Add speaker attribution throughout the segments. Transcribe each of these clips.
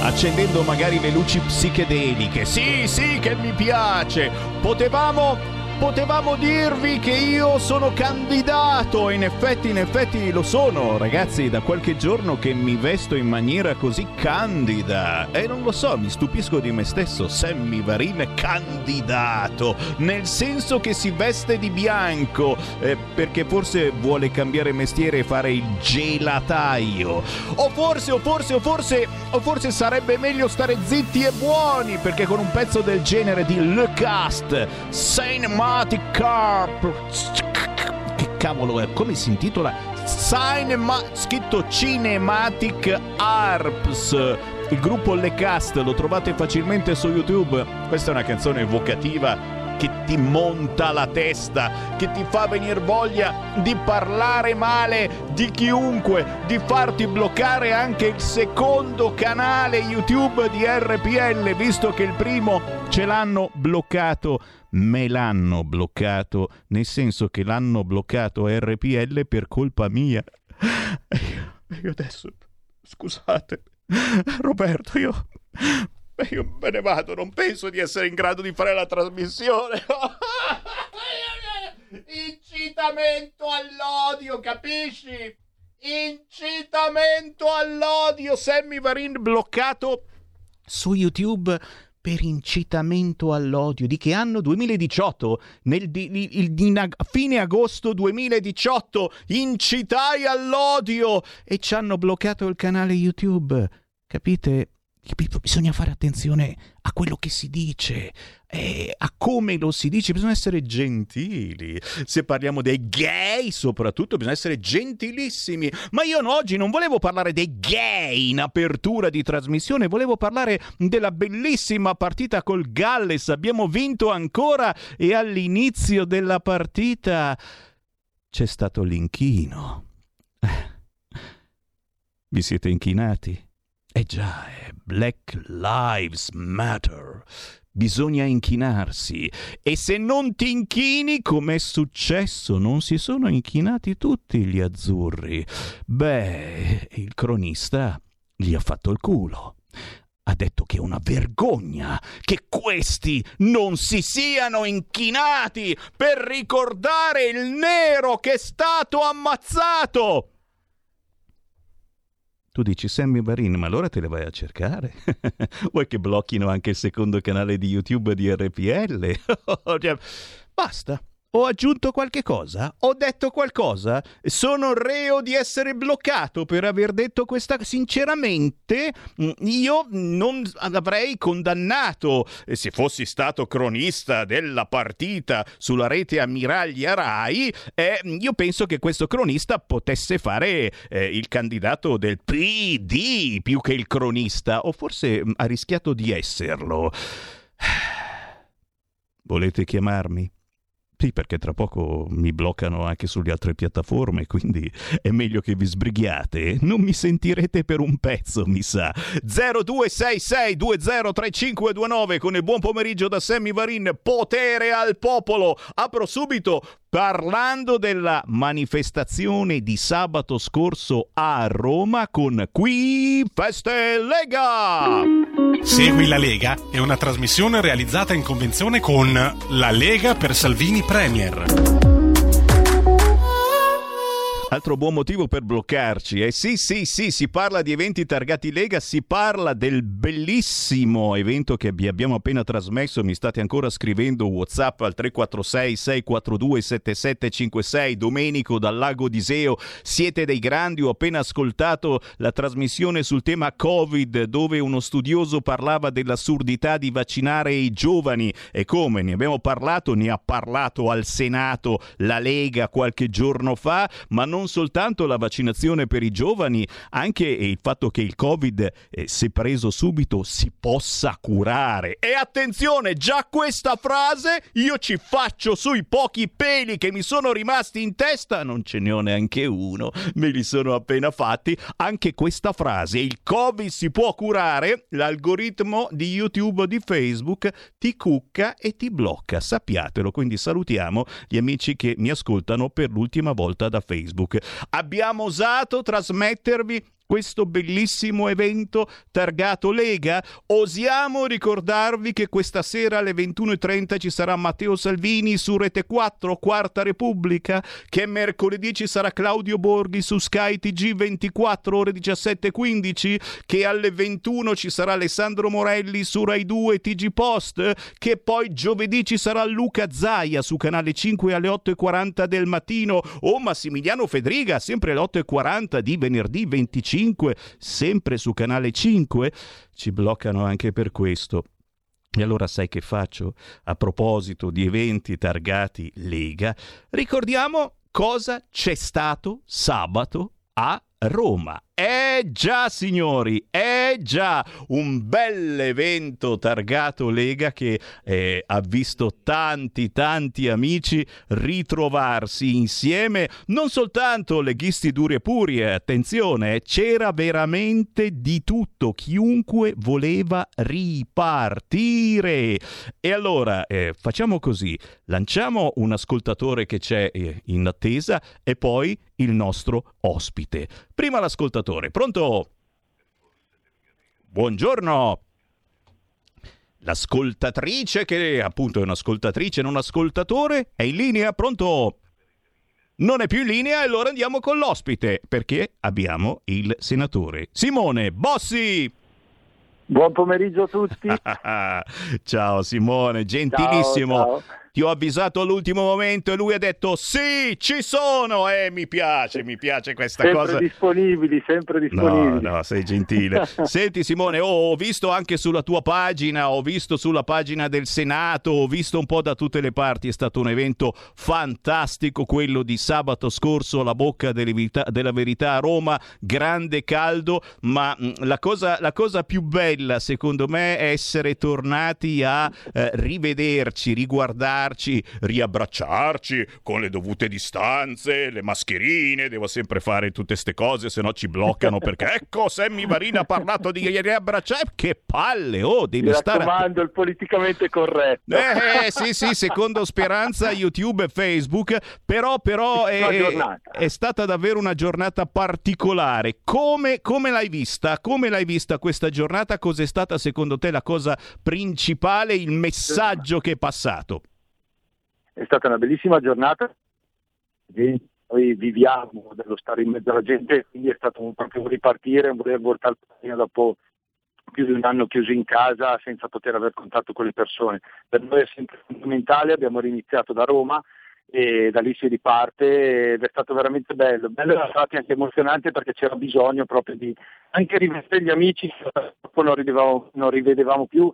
Speaker 1: Accendendo magari le luci psichedeliche. Sì, sì, che mi piace. Potevamo potevamo dirvi che io sono candidato. In effetti, in effetti lo sono, ragazzi, da qualche giorno che mi vesto in maniera così candida. E non lo so, mi stupisco di me stesso. Sammy Varin è candidato, nel senso che si veste di bianco, eh, perché forse vuole cambiare mestiere e fare il gelataio. O forse, o forse, o forse, o forse sarebbe meglio stare zitti e buoni, perché con un pezzo del genere di Le Cast, Saint Cinematic Carp. Che cavolo è? Come si intitola? Cinema... scritto Cinematic Arps. Il gruppo Le Cast lo trovate facilmente su YouTube. Questa è una canzone evocativa che ti monta la testa, che ti fa venire voglia di parlare male di chiunque, di farti bloccare anche il secondo canale YouTube di RPL, visto che il primo ce l'hanno bloccato me l'hanno bloccato, nel senso che l'hanno bloccato RPL per colpa mia. Io adesso, scusate, Roberto, io, io me ne vado, non penso di essere in grado di fare la trasmissione. Incitamento all'odio, capisci? Incitamento all'odio, Sammy Varin bloccato su YouTube per incitamento all'odio. Di che anno? 2018. Nel di, il, di, fine agosto 2018 incitai all'odio e ci hanno bloccato il canale YouTube. Capite? Bisogna fare attenzione a quello che si dice, eh, a come lo si dice, bisogna essere gentili. Se parliamo dei gay, soprattutto, bisogna essere gentilissimi. Ma io oggi non volevo parlare dei gay in apertura di trasmissione, volevo parlare della bellissima partita col Galles. Abbiamo vinto ancora e all'inizio della partita c'è stato l'inchino. Vi siete inchinati? Eh già, è Black Lives Matter. Bisogna inchinarsi. E se non ti inchini, com'è successo? Non si sono inchinati tutti gli azzurri. Beh, il cronista gli ha fatto il culo ha detto che è una vergogna che questi non si siano inchinati per ricordare il nero che è stato ammazzato. Tu dici Sammy Varin, ma allora te le vai a cercare? Vuoi che blocchino anche il secondo canale di YouTube di RPL? Cioè, basta. Ho aggiunto qualche cosa? Ho detto qualcosa? Sono reo di essere bloccato per aver detto questa... Sinceramente, mm, io non avrei condannato, eh, se fossi stato cronista della partita sulla rete Ammiraglia Rai, eh, io penso che questo cronista potesse fare eh, il candidato del PD più che il cronista, o forse mm, ha rischiato di esserlo. Volete chiamarmi? Sì, perché tra poco mi bloccano anche sulle altre piattaforme, quindi è meglio che vi sbrighiate. Non mi sentirete per un pezzo, mi sa. 0266203529 con il buon pomeriggio da Sammy Varin. Potere al popolo. Apro subito parlando della manifestazione di sabato scorso a Roma con Qui Feste Lega.
Speaker 2: Segui la Lega è una trasmissione realizzata in convenzione con La Lega per Salvini Premier.
Speaker 1: Altro buon motivo per bloccarci. Eh sì, sì, sì, si parla di eventi targati Lega, si parla del bellissimo evento che vi abbiamo appena trasmesso. Mi state ancora scrivendo WhatsApp al 346 642 7756. Domenico dal Lago d'Iseo. Siete dei grandi. Ho appena ascoltato la trasmissione sul tema Covid, dove uno studioso parlava dell'assurdità di vaccinare i giovani. E come ne abbiamo parlato, ne ha parlato al Senato la Lega qualche giorno fa, ma non non soltanto la vaccinazione per i giovani, anche il fatto che il Covid, eh, se preso subito, si possa curare. E attenzione, già questa frase io ci faccio sui pochi peli che mi sono rimasti in testa, non ce ne ho neanche uno, me li sono appena fatti. Anche questa frase, il Covid si può curare, l'algoritmo di YouTube o di Facebook ti cucca e ti blocca, sappiatelo. Quindi salutiamo gli amici che mi ascoltano per l'ultima volta da Facebook. Facebook. Abbiamo osato trasmettervi questo bellissimo evento targato Lega. Osiamo ricordarvi che questa sera alle 21.30 ci sarà Matteo Salvini su Rete 4, Quarta Repubblica, che mercoledì ci sarà Claudio Borghi su Sky TG 24 ore 17.15, che alle 21 ci sarà Alessandro Morelli su Rai 2 TG Post, che poi giovedì ci sarà Luca Zaia su Canale 5 alle 8.40 del mattino. O Massimiliano Fedriga sempre alle 8.40 di venerdì 25 5, sempre su canale 5, ci bloccano anche per questo. E allora sai che faccio? A proposito di eventi targati Lega, ricordiamo cosa c'è stato sabato a Roma. Eh già signori, eh già, un bel evento targato Lega che eh, ha visto tanti tanti amici ritrovarsi insieme, non soltanto leghisti duri e puri, eh, attenzione, c'era veramente di tutto, chiunque voleva ripartire. E allora eh, facciamo così, lanciamo un ascoltatore che c'è eh, in attesa e poi il nostro ospite. Prima l'ascoltatore, pronto? Buongiorno. L'ascoltatrice, che appunto è un'ascoltatrice, non ascoltatore, è in linea, pronto? Non è più in linea e allora andiamo con l'ospite, perché abbiamo il senatore Simone Bossi.
Speaker 3: Buon pomeriggio a tutti.
Speaker 1: ciao Simone, gentilissimo. Ciao, ciao ti ho avvisato all'ultimo momento e lui ha detto sì, ci sono e eh, mi piace, mi piace questa
Speaker 3: sempre
Speaker 1: cosa.
Speaker 3: Sempre disponibili, sempre disponibili.
Speaker 1: No, no, sei gentile. Senti Simone, oh, ho visto anche sulla tua pagina, ho visto sulla pagina del Senato, ho visto un po' da tutte le parti, è stato un evento fantastico quello di sabato scorso alla bocca della verità, della verità a Roma, grande caldo, ma mm, la cosa, la cosa più bella secondo me è essere tornati a eh, rivederci, riguardare abbracciarci, riabbracciarci con le dovute distanze, le mascherine, devo sempre fare tutte queste cose, se no ci bloccano perché ecco Sammy Varina ha parlato di riabbracciare, che palle, oh, devi
Speaker 3: Mi
Speaker 1: stare...
Speaker 3: raccomando, il politicamente corretto.
Speaker 1: Eh, sì, sì, secondo Speranza, YouTube e Facebook, però, però è, è, stata davvero una giornata particolare. Come, come l'hai vista? Come l'hai vista questa giornata? Cos'è stata secondo te la cosa principale, il messaggio che è passato?
Speaker 3: È stata una bellissima giornata, noi viviamo dello stare in mezzo alla gente, quindi è stato un, proprio un ripartire, un voler portare dopo più di un anno chiuso in casa senza poter avere contatto con le persone. Per noi è sempre fondamentale, abbiamo riniziato da Roma e da lì si riparte ed è stato veramente bello. Bello e stati anche emozionante perché c'era bisogno proprio di anche rivedere gli amici che non non rivedevamo più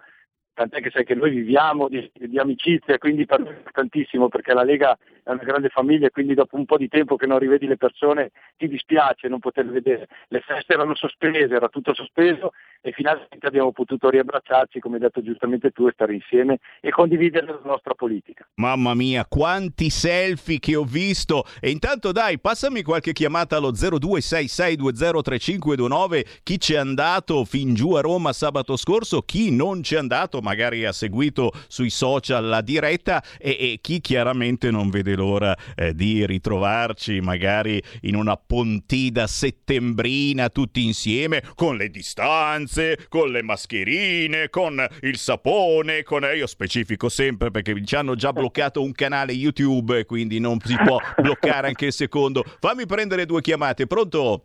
Speaker 3: tant'è che sai che noi viviamo di, di amicizia, quindi per noi è tantissimo perché la Lega è una grande famiglia quindi dopo un po' di tempo che non rivedi le persone ti dispiace non poterle vedere. Le feste erano sospese, era tutto sospeso e finalmente abbiamo potuto riabbracciarci, come hai detto giustamente tu, e stare insieme e condividere la nostra politica.
Speaker 1: Mamma mia, quanti selfie che ho visto! E intanto dai, passami qualche chiamata allo 0266203529, chi c'è andato fin giù a Roma sabato scorso, chi non c'è andato, magari ha seguito sui social la diretta e, e chi chiaramente non vede l'ora eh, di ritrovarci magari in una pontida settembrina tutti insieme con le distanze con le mascherine, con il sapone, con... Io specifico sempre perché ci hanno già bloccato un canale YouTube, quindi non si può bloccare anche il secondo. Fammi prendere due chiamate, pronto?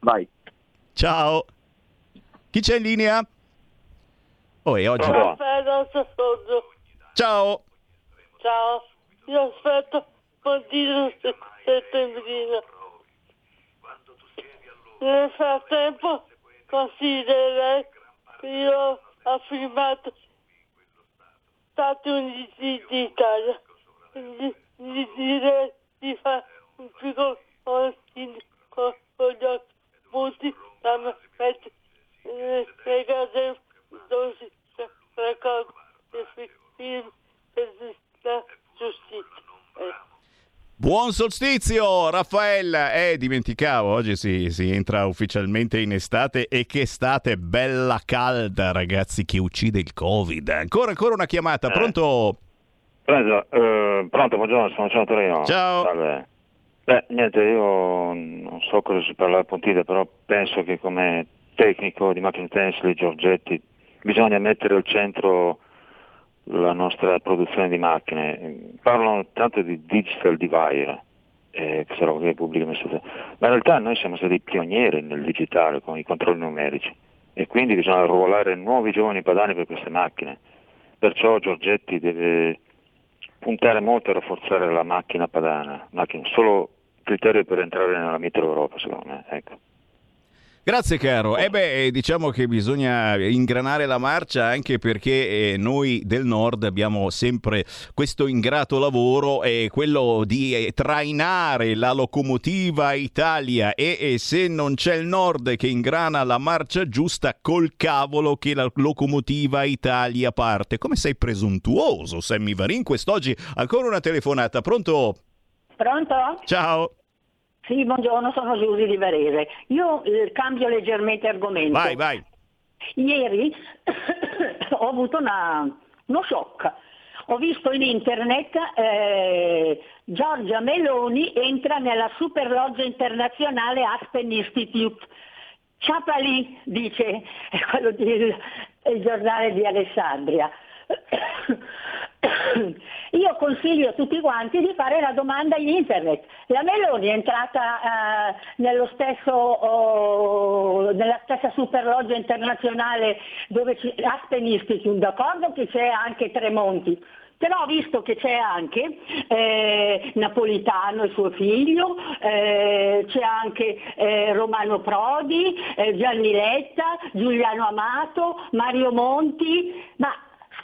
Speaker 3: Vai.
Speaker 1: Ciao. Chi c'è in linea? Oh, e oggi...
Speaker 4: Ciao.
Speaker 1: Ciao.
Speaker 4: Ciao. Io aspetto continuo settembrino. Nel frattempo considera che io ho firmato Stati Uniti d'Italia. Di, di dire di fare un piccolo con, gli punti da mettere le case dove si raccolgono i film per
Speaker 1: Buon solstizio, Raffaella! Eh, dimenticavo, oggi si, si, entra ufficialmente in estate e che estate bella calda, ragazzi, che uccide il Covid. Ancora, ancora una chiamata, eh. pronto?
Speaker 5: Pronto, eh, pronto, buongiorno, sono Ciao Torino.
Speaker 1: Ciao.
Speaker 5: Salve. Beh, niente, io non so cosa si parla a Pontide, però penso che come tecnico di macchine tennis di Giorgetti bisogna mettere al centro la nostra produzione di macchine. Parlano tanto di digital divide, eh, questa che pubblica ma in realtà noi siamo stati pionieri nel digitale con i controlli numerici e quindi bisogna arruolare nuovi giovani padani per queste macchine. Perciò Giorgetti deve puntare molto a rafforzare la macchina padana, macchina, solo criterio per entrare nella Mittel Europa secondo me. Ecco.
Speaker 1: Grazie caro. E eh beh, diciamo che bisogna ingranare la marcia anche perché eh, noi del nord abbiamo sempre questo ingrato lavoro, eh, quello di eh, trainare la locomotiva Italia e, e se non c'è il nord che ingrana la marcia giusta, col cavolo che la locomotiva Italia parte. Come sei presuntuoso, Sammy Varin? Quest'oggi ancora una telefonata. Pronto?
Speaker 6: Pronto?
Speaker 1: Ciao.
Speaker 6: Sì, buongiorno, sono Giusy di Varese. Io eh, cambio leggermente argomento.
Speaker 1: Vai, vai.
Speaker 6: Ieri ho avuto una, uno shock. Ho visto in internet eh, Giorgia Meloni entra nella Superloggia internazionale Aspen Institute. Ciapali, dice è quello del giornale di Alessandria. Io consiglio a tutti quanti di fare la domanda in internet. La Meloni è entrata eh, nello stesso, oh, nella stessa superloggia internazionale dove c'è Aspen Institute, d'accordo che c'è anche Tremonti, però visto che c'è anche eh, Napolitano e suo figlio, eh, c'è anche eh, Romano Prodi, eh, Gianni Letta, Giuliano Amato, Mario Monti, ma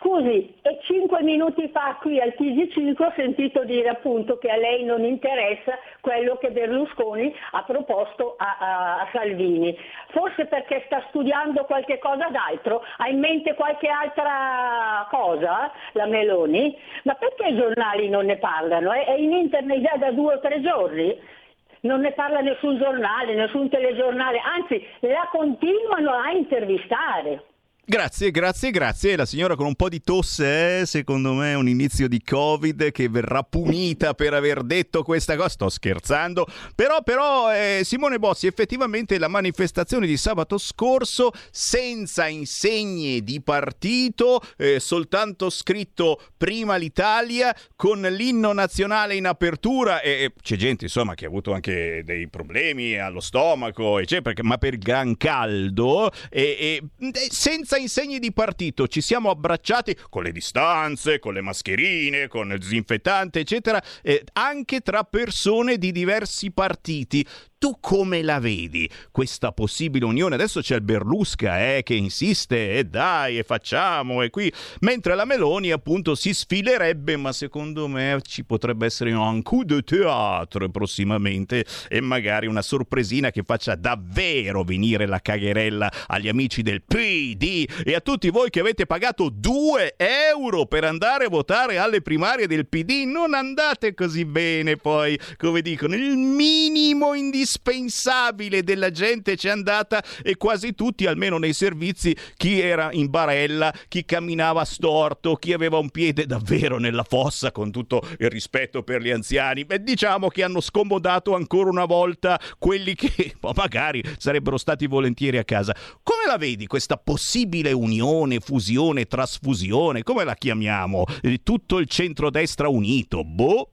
Speaker 6: Scusi, e cinque minuti fa qui al TG5 ho sentito dire appunto che a lei non interessa quello che Berlusconi ha proposto a, a, a Salvini. Forse perché sta studiando qualche cosa d'altro? Ha in mente qualche altra cosa la Meloni? Ma perché i giornali non ne parlano? È, è in internet già da due o tre giorni? non ne parla nessun giornale, nessun telegiornale, anzi la continuano a intervistare.
Speaker 1: Grazie, grazie, grazie. La signora con un po' di tosse, eh? secondo me un inizio di Covid che verrà punita per aver detto questa cosa. Sto scherzando. Però, però, eh, Simone Bossi, effettivamente la manifestazione di sabato scorso, senza insegne di partito, eh, soltanto scritto prima l'Italia, con l'inno nazionale in apertura. E c'è gente, insomma, che ha avuto anche dei problemi allo stomaco, eccetera, ma per gran caldo, e, e senza senza insegni di partito, ci siamo abbracciati con le distanze, con le mascherine, con il disinfettante, eccetera, eh, anche tra persone di diversi partiti. Tu come la vedi questa possibile unione? Adesso c'è il Berlusca eh, che insiste e dai e facciamo e qui, mentre la Meloni appunto si sfilerebbe, ma secondo me ci potrebbe essere un coup de théâtre prossimamente e magari una sorpresina che faccia davvero venire la cagherella agli amici del PD e a tutti voi che avete pagato 2 euro per andare a votare alle primarie del PD. Non andate così bene poi, come dicono, il minimo indispensabile indispensabile della gente c'è andata e quasi tutti, almeno nei servizi, chi era in barella, chi camminava storto, chi aveva un piede davvero nella fossa, con tutto il rispetto per gli anziani, beh, diciamo che hanno scomodato ancora una volta quelli che magari sarebbero stati volentieri a casa. Come la vedi questa possibile unione, fusione, trasfusione? Come la chiamiamo? Tutto il centrodestra unito? Boh.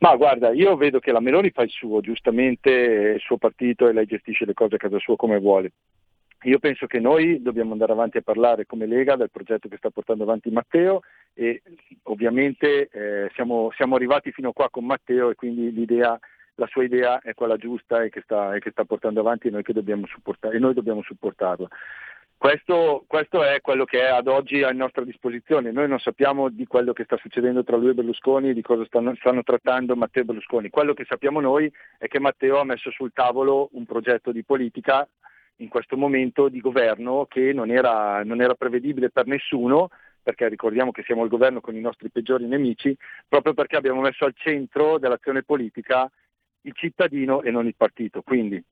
Speaker 3: Ma guarda, io vedo che la Meloni fa il suo, giustamente il suo partito e lei gestisce le cose a casa sua come vuole. Io penso che noi dobbiamo andare avanti a parlare come Lega del progetto che sta portando avanti Matteo e ovviamente eh, siamo, siamo, arrivati fino a qua con Matteo e quindi la sua idea è quella giusta e che sta, e che sta portando avanti e noi, dobbiamo e noi dobbiamo supportarla. Questo, questo, è quello che è ad oggi a nostra disposizione. Noi non sappiamo di quello che sta succedendo tra lui e Berlusconi, di cosa stanno, stanno, trattando Matteo e Berlusconi. Quello che sappiamo noi è che Matteo ha messo sul tavolo un progetto di politica in questo momento di governo che non era, non era prevedibile per nessuno, perché ricordiamo che siamo il governo con i nostri peggiori nemici, proprio perché abbiamo messo al centro dell'azione politica il cittadino e non il partito. Quindi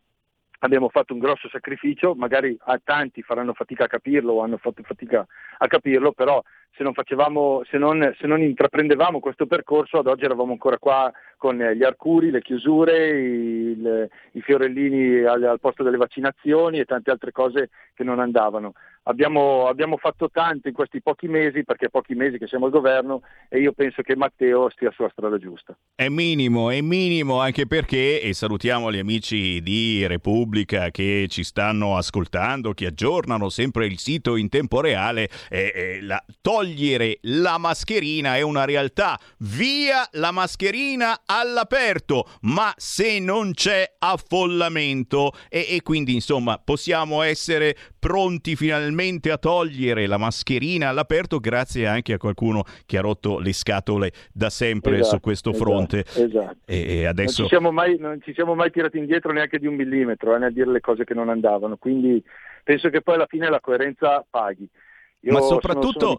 Speaker 3: abbiamo fatto un grosso sacrificio, magari a tanti faranno fatica a capirlo o hanno fatto fatica a capirlo, però se non, facevamo, se non, se non intraprendevamo questo percorso ad oggi eravamo ancora qua con gli arcuri, le chiusure, il, i fiorellini al, al, posto delle vaccinazioni e tante altre cose che non andavano. Abbiamo, abbiamo, fatto tanto in questi pochi mesi, perché pochi mesi che siamo al governo, e io penso che Matteo stia sulla strada giusta.
Speaker 1: È minimo, è minimo anche perché, e salutiamo gli amici di Repubblica che ci stanno ascoltando, che aggiornano sempre il sito in tempo reale, eh, eh, la, togliere la mascherina è una realtà, via la mascherina all'aperto, ma se non c'è affollamento e, e quindi insomma possiamo essere pronti finalmente a togliere la mascherina all'aperto grazie anche a qualcuno che ha rotto le scatole da sempre
Speaker 3: esatto,
Speaker 1: su questo
Speaker 3: esatto,
Speaker 1: fronte.
Speaker 3: Esatto.
Speaker 1: E, e adesso...
Speaker 3: non, ci siamo mai, non ci siamo mai tirati indietro neanche di un millimetro eh, nel dire le cose che non andavano, quindi penso che poi alla fine la coerenza paghi. Io
Speaker 1: ma soprattutto.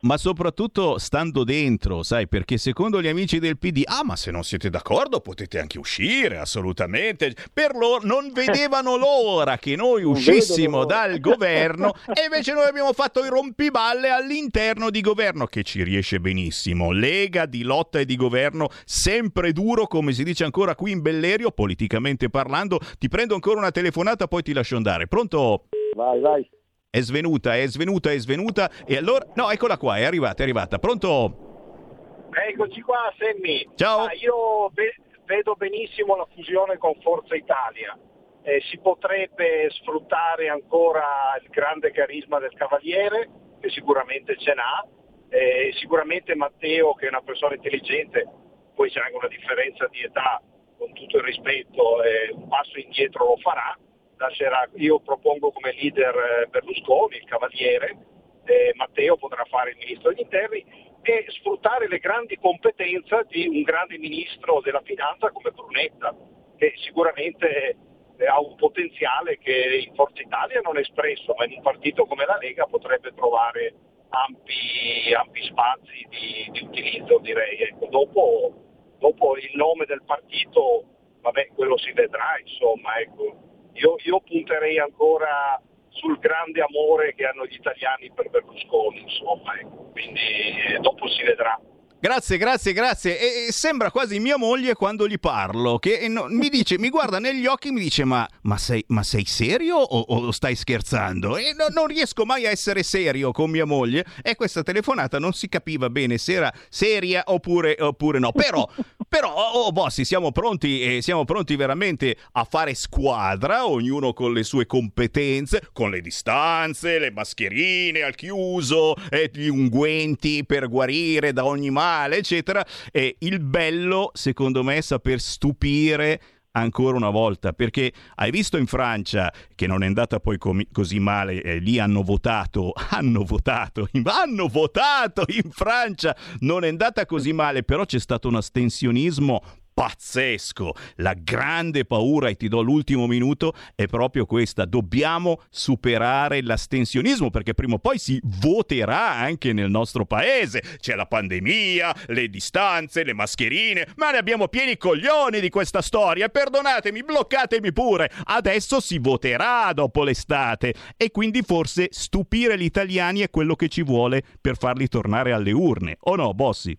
Speaker 1: Ma soprattutto stando dentro, sai, perché secondo gli amici del PD, ah, ma se non siete d'accordo potete anche uscire, assolutamente. Per loro non vedevano l'ora che noi uscissimo dal governo e invece noi abbiamo fatto i rompiballe all'interno di governo, che ci riesce benissimo. Lega di lotta e di governo sempre duro, come si dice ancora qui in Bellerio, politicamente parlando. Ti prendo ancora una telefonata, poi ti lascio andare. Pronto?
Speaker 3: Vai, vai
Speaker 1: è svenuta, è svenuta, è svenuta. E allora, no, eccola qua, è arrivata, è arrivata. Pronto?
Speaker 7: Eccoci qua, Semmi.
Speaker 1: Ciao.
Speaker 7: Ah, io ve- vedo benissimo la fusione con Forza Italia. Eh, si potrebbe sfruttare ancora il grande carisma del Cavaliere, che sicuramente ce n'ha. Eh, sicuramente Matteo, che è una persona intelligente, poi c'è anche una differenza di età, con tutto il rispetto, eh, un passo indietro lo farà lascerà, io propongo come leader eh, Berlusconi, il Cavaliere, eh, Matteo potrà fare il ministro degli interni e sfruttare le grandi competenze di un grande ministro della finanza come Brunetta, che sicuramente eh, ha un potenziale che in Forza Italia non è espresso, ma in un partito come la Lega potrebbe trovare ampi, ampi spazi di, di, utilizzo, direi. Ecco, dopo, dopo, il nome del partito, vabbè, quello si vedrà, insomma, ecco io, io punterei ancora sul grande amore che hanno gli italiani per Berlusconi, insomma, ecco. quindi eh, dopo si vedrà.
Speaker 1: Grazie, grazie, grazie. E, sembra quasi mia moglie quando gli parlo, che no, mi dice, mi guarda negli occhi e mi dice: Ma, ma, sei, ma sei, serio o, o, stai scherzando? E no, non riesco mai a essere serio con mia moglie. E questa telefonata non si capiva bene se era seria oppure, oppure no. Però, però oh, oh, bossi, siamo pronti, eh, siamo pronti veramente a fare squadra, ognuno con le sue competenze, con le distanze, le mascherine al chiuso, eh, gli unguenti per guarire da ogni male male, eccetera. E il bello, secondo me, è saper stupire ancora una volta, perché hai visto in Francia che non è andata poi com- così male, eh, lì hanno votato, hanno votato, hanno votato in Francia, non è andata così male, però c'è stato un astensionismo pazzesco. La grande paura, e ti do l'ultimo minuto, è proprio questa. Dobbiamo superare l'astensionismo perché prima o poi si voterà anche nel nostro paese. C'è la pandemia, le distanze, le mascherine, ma ne abbiamo pieni coglioni di questa storia. Perdonatemi, bloccatemi pure. Adesso si voterà dopo l'estate e quindi forse stupire gli italiani è quello che ci vuole per farli tornare alle urne. O no, Bossi?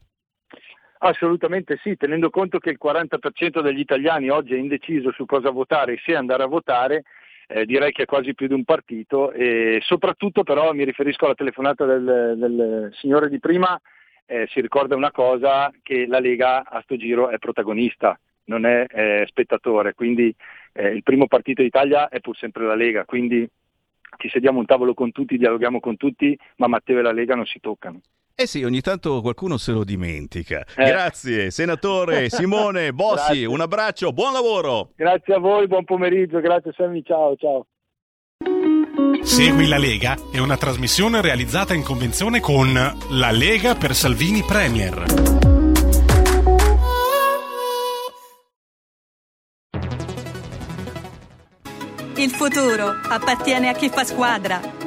Speaker 3: Assolutamente sì, tenendo conto che il 40% degli italiani oggi è indeciso su cosa votare e se andare a votare, eh, direi che è quasi più di un partito e soprattutto però mi riferisco alla telefonata del, del signore di prima, eh, si ricorda una cosa che la Lega a sto giro è protagonista, non è eh, spettatore, quindi eh, il primo partito d'Italia è pur sempre la Lega, quindi ci sediamo a un tavolo con tutti, dialoghiamo con tutti, ma Matteo e la Lega non si toccano.
Speaker 1: Eh sì, ogni tanto qualcuno se lo dimentica. Eh. Grazie, senatore Simone Bossi, un abbraccio, buon lavoro.
Speaker 3: Grazie a voi, buon pomeriggio, grazie Sammy, ciao, ciao.
Speaker 2: Segui la Lega è una trasmissione realizzata in convenzione con La Lega per Salvini Premier.
Speaker 8: Il futuro appartiene a chi fa squadra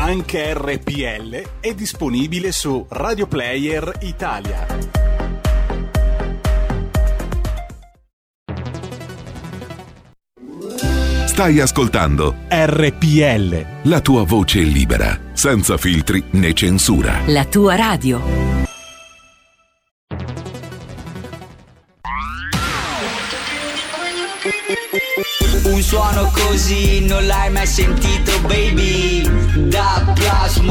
Speaker 2: Anche RPL è disponibile su Radio Player Italia.
Speaker 9: Stai ascoltando
Speaker 2: RPL.
Speaker 9: la tua voce libera, senza filtri né censura.
Speaker 10: La tua radio.
Speaker 11: Un suono così non l'hai mai sentito baby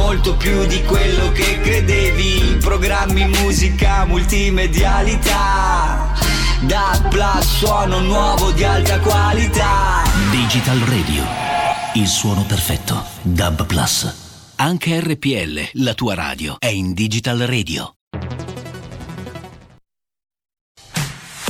Speaker 11: molto più di quello che credevi Programmi, musica, multimedialità Da Plus suono nuovo di alta qualità
Speaker 12: Digital Radio. Il suono perfetto. Dub Plus. Anche RPL, la tua radio, è in Digital Radio.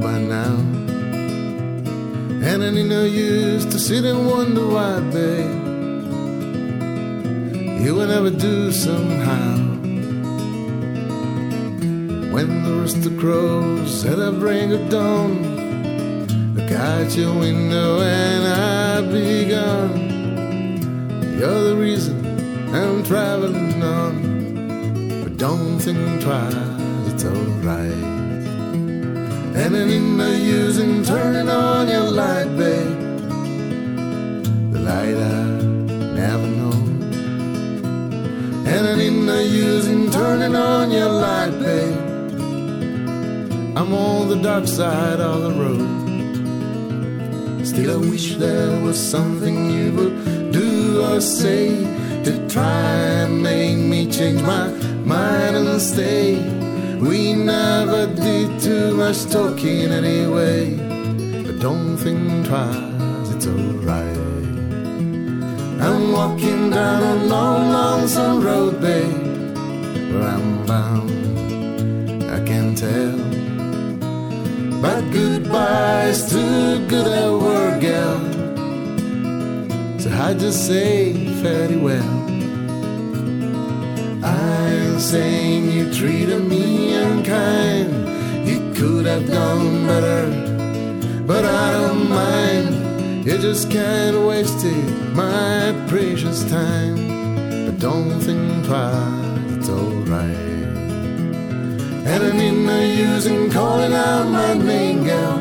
Speaker 13: By now. And I know you used to sit and wonder why, babe. You will never do somehow. When the rooster crows at the break of dawn, look out your window and I'll be gone. You're the reason I'm traveling on. But don't think twice, it's alright. And it ain't no use in turning on your light, babe. The light I never know. And it ain't no use in turning on your light, babe. I'm on the dark side of the road. Still, I wish there was something you would do or say to try and make me change my mind and stay. We never did too much talking anyway. But don't think twice, it's alright. I'm walking down a long, lonesome road, babe. Where I'm bound, I can tell. But goodbye's too good a word, girl. So I just say fairly well. Saying you treated me unkind. You could have done better, but I don't mind. You just can't waste it, my precious time. But don't think twice, it's alright. And I need no use in calling out my name, girl,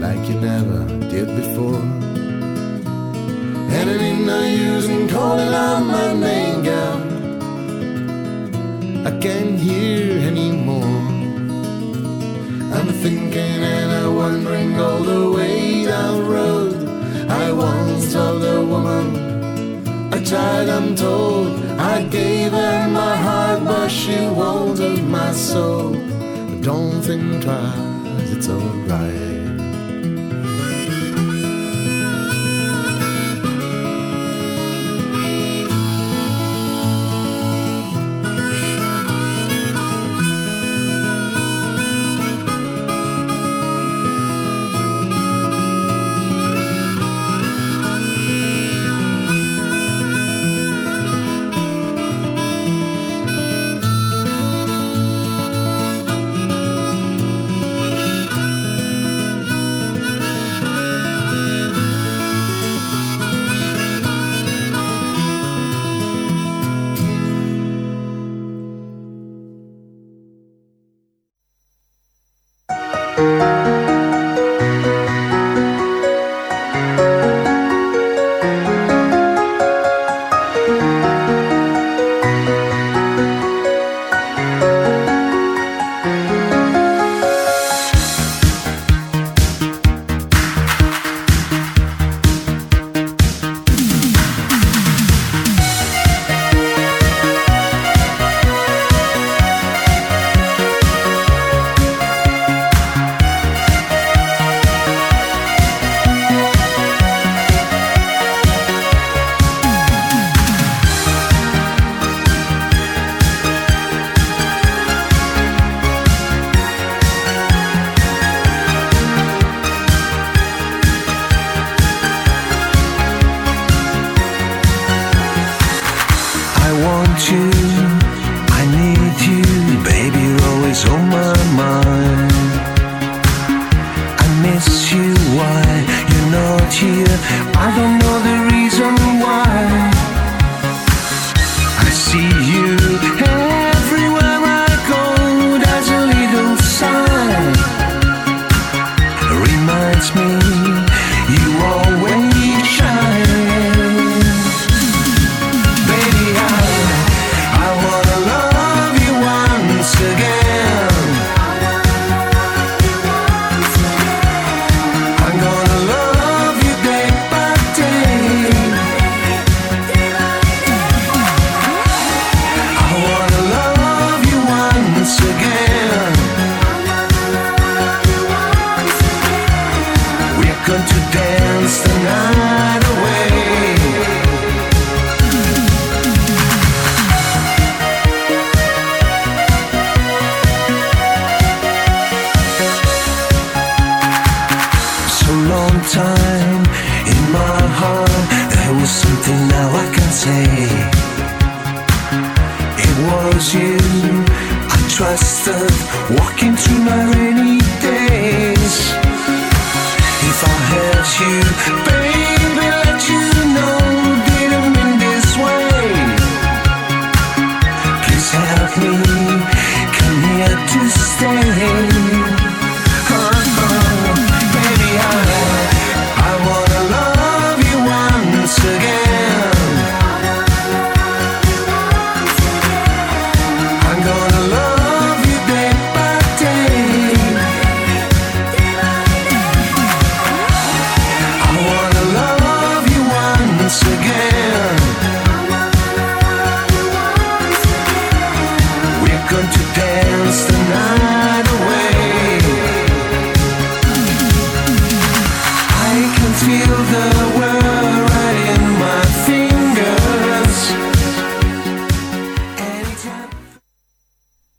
Speaker 13: like you never did before. And it ain't no use in calling out my name. I can't hear anymore. I'm thinking and I'm wondering all the way down the road. I once told a woman, a child I'm told, I gave her my heart, but she wanted my soul. But don't think twice, it's alright.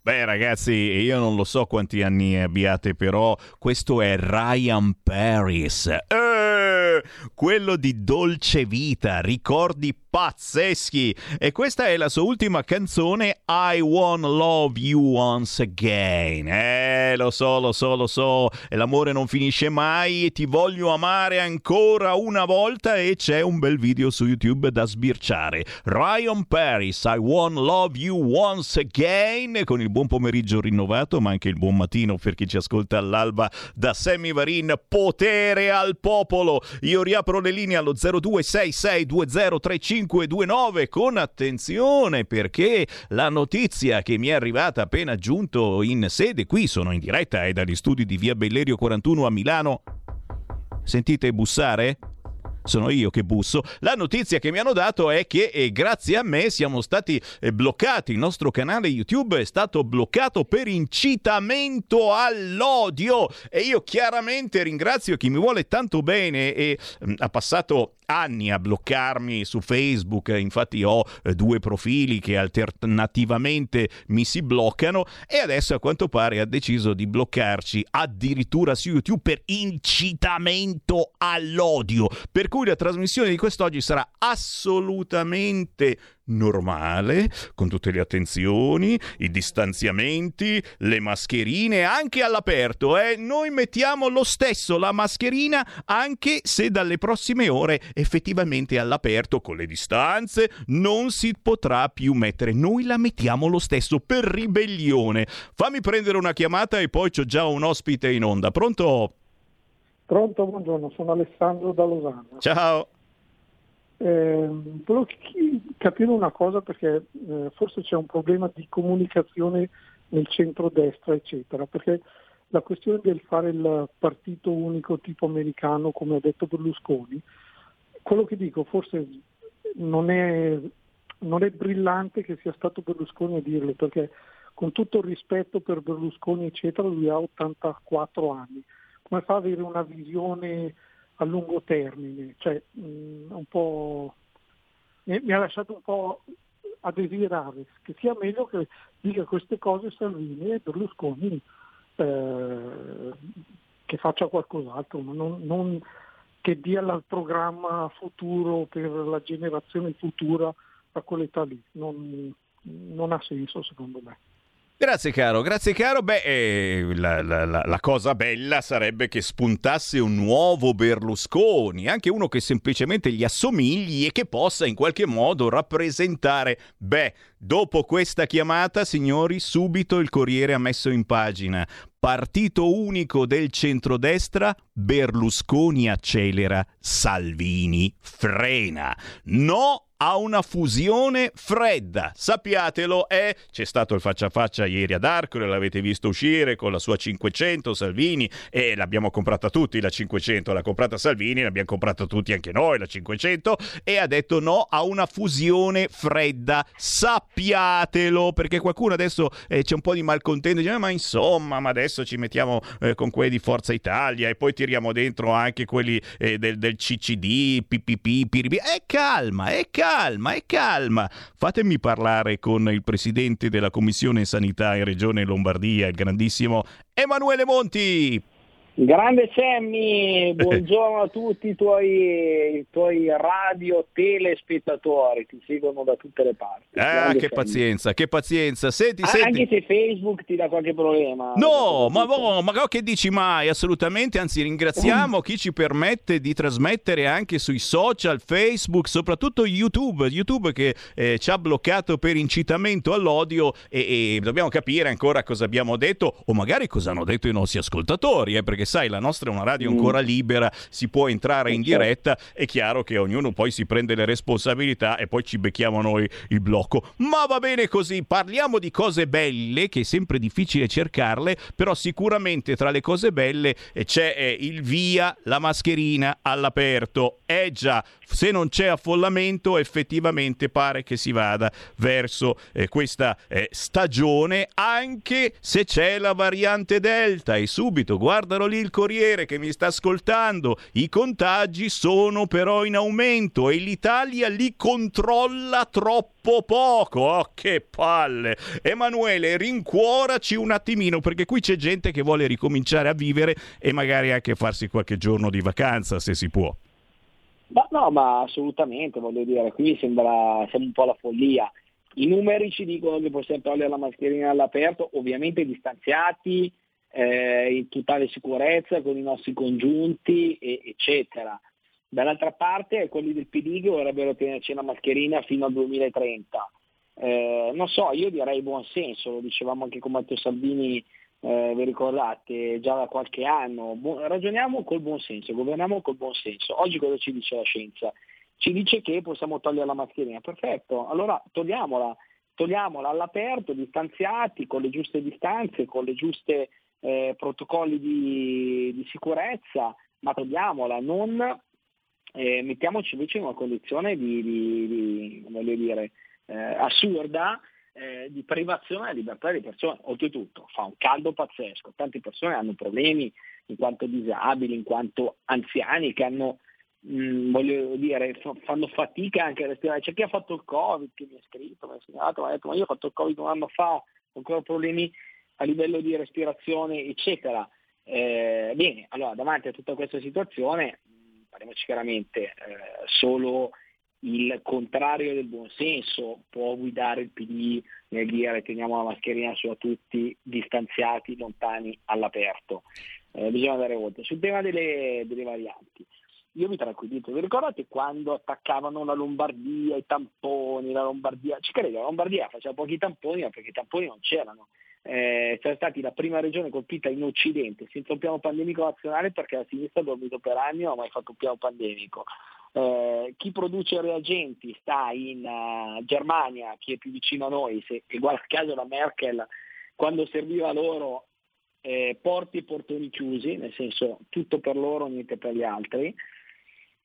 Speaker 1: Beh ragazzi, io non lo so quanti anni abbiate, però questo è Ryan Paris. Eh, quello di Dolce Vita, ricordi pazzeschi. E questa è la sua ultima canzone, I Wanna Love You Once Again. Eh, lo so, lo so, lo so, l'amore non finisce mai, ti voglio amare ancora una volta e c'è un bel video su YouTube da sbirciare. Ryan Paris, I Wanna Love You Once Again, con il buon pomeriggio rinnovato, ma anche il buon mattino per chi ci ascolta all'alba da Sammy Varin. Potere al popolo! Io riapro le linee allo 0266203529 con attenzione perché la notizia che mi è arrivata appena giunto in sede qui, sono in diretta e dagli studi di Via Bellerio 41 a Milano. Sentite bussare? sono io che busso. La notizia che mi hanno dato è che eh, grazie a me siamo stati eh, bloccati. Il nostro canale YouTube è stato bloccato per incitamento all'odio. E io chiaramente ringrazio chi mi vuole tanto bene e mm, ha passato anni a bloccarmi su Facebook, infatti ho eh, due profili che alternativamente mi si bloccano e adesso a quanto pare ha deciso di bloccarci addirittura su YouTube per incitamento all'odio. Per cui la trasmissione di quest'oggi sarà assolutamente normale, con tutte le attenzioni, i distanziamenti, le mascherine, anche all'aperto. Eh? Noi mettiamo lo stesso la mascherina anche se dalle prossime ore effettivamente all'aperto, con le distanze, non si potrà più mettere. Noi la mettiamo lo stesso per ribellione. Fammi prendere una chiamata e poi c'ho già un ospite in onda. Pronto?
Speaker 14: Pronto, buongiorno, sono Alessandro da Losanna.
Speaker 1: Ciao.
Speaker 14: Eh, volevo capire una cosa perché eh, forse c'è un problema di comunicazione nel centrodestra, eccetera, perché la questione del fare il partito unico tipo americano, come ha detto Berlusconi, quello che dico forse non è, non è brillante che sia stato Berlusconi a dirlo, perché con tutto il rispetto per Berlusconi, eccetera, lui ha 84 anni. Come fa ad avere una visione a lungo termine? Cioè, mh, po', mi, mi ha lasciato un po' a desiderare che sia meglio che dica queste cose Salvini e Berlusconi eh, che faccia qualcos'altro, ma non, non che dia il programma futuro per la generazione futura a quell'età lì, non, non ha senso secondo me.
Speaker 1: Grazie caro, grazie caro. Beh, eh, la, la, la, la, cosa bella sarebbe che spuntasse un nuovo Berlusconi, anche uno che semplicemente gli assomigli e che possa in qualche modo rappresentare, beh, dopo questa chiamata, signori, subito il Corriere ha messo in pagina. Partito unico del centrodestra, Berlusconi accelera, Salvini frena. No a una fusione fredda. Sappiatelo, è c'è stato il faccia a faccia ieri ad Arcole, l'avete visto uscire con la sua 500 Salvini e l'abbiamo comprata tutti la 500, l'ha comprata Salvini, l'abbiamo comprata tutti anche noi la 500 e ha detto no a una fusione fredda. Sappiatelo, perché qualcuno adesso eh, c'è un po' di malcontento, dice ma insomma, ma adesso ci mettiamo eh, con quelli di Forza Italia e poi tiriamo dentro anche quelli eh, del, del CCD, PPP, PRB. E calma, è calma calma e calma. Fatemi parlare con il presidente della Commissione Sanità in Regione Lombardia, il grandissimo Emanuele Monti.
Speaker 15: Grande Sammy, buongiorno a tutti i tuoi, i tuoi radio telespettatori, ti seguono da tutte le parti.
Speaker 1: Ah, che Sammy. pazienza, che pazienza. Senti,
Speaker 15: ah,
Speaker 1: senti.
Speaker 15: Anche se Facebook ti dà qualche problema.
Speaker 1: No, ma, no, ma che dici mai? Assolutamente, anzi ringraziamo chi ci permette di trasmettere anche sui social, Facebook, soprattutto YouTube, YouTube che eh, ci ha bloccato per incitamento all'odio e, e, dobbiamo capire ancora cosa abbiamo detto o magari cosa hanno detto i nostri ascoltatori, eh, perché perché sai, la nostra è una radio mm. ancora libera, si può entrare in certo. diretta, è chiaro che ognuno poi si prende le responsabilità e poi ci becchiamo noi il blocco. Ma va bene così, parliamo di cose belle, che è sempre difficile cercarle, però sicuramente tra le cose belle eh, c'è eh, il via, la mascherina all'aperto. Eh già, se non c'è affollamento effettivamente pare che si vada verso eh, questa eh, stagione anche se c'è la variante Delta e subito guardalo lì il Corriere che mi sta ascoltando. I contagi sono però in aumento e l'Italia li controlla troppo poco. Oh che palle. Emanuele rincuoraci un attimino perché qui c'è gente che vuole ricominciare a vivere e magari anche farsi qualche giorno di vacanza se si può.
Speaker 15: Ma no, ma assolutamente, voglio dire, qui sembra, sembra un po' la follia. I numeri ci dicono che possiamo togliere la mascherina all'aperto, ovviamente distanziati, eh, in totale sicurezza, con i nostri congiunti, e, eccetera. Dall'altra parte quelli del PD che vorrebbero tenerci la mascherina fino al 2030. Eh, non so, io direi buon senso, lo dicevamo anche con Matteo Salvini eh, vi ricordate già da qualche anno, bu- ragioniamo col buon senso, governiamo col buon senso. Oggi cosa ci dice la scienza? Ci dice che possiamo togliere la mascherina, perfetto, allora togliamola, togliamola all'aperto, distanziati, con le giuste distanze, con le giuste eh, protocolli di, di, sicurezza, ma togliamola, non eh, mettiamoci invece in una condizione di, di, di dire, eh, assurda eh, di privazione della libertà delle persone. Oltretutto fa un caldo pazzesco, tante persone hanno problemi in quanto disabili, in quanto anziani che hanno, mm, voglio dire, fanno fatica anche a respirare. C'è chi ha fatto il Covid, che mi ha scritto, mi ha segnalato, mi ha detto ma io ho fatto il Covid un anno fa, ho ancora problemi a livello di respirazione, eccetera. Eh, bene, allora davanti a tutta questa situazione, parliamoci chiaramente, eh, solo il contrario del buonsenso può guidare il PD nel dire teniamo la mascherina su a tutti distanziati, lontani, all'aperto. Eh, bisogna andare oltre. Sul tema delle, delle varianti, io mi tranquillizzo, vi ricordate quando attaccavano la Lombardia, i tamponi, la Lombardia, ci credo, la Lombardia faceva pochi tamponi ma perché i tamponi non c'erano. Eh, siamo stati la prima regione colpita in Occidente senza un piano pandemico nazionale perché la sinistra ha dormito per anni e non ha mai fatto un piano pandemico. Eh, chi produce reagenti sta in uh, Germania, chi è più vicino a noi, se, e guarda caso la Merkel quando serviva loro eh, porti e portoni chiusi, nel senso tutto per loro, niente per gli altri.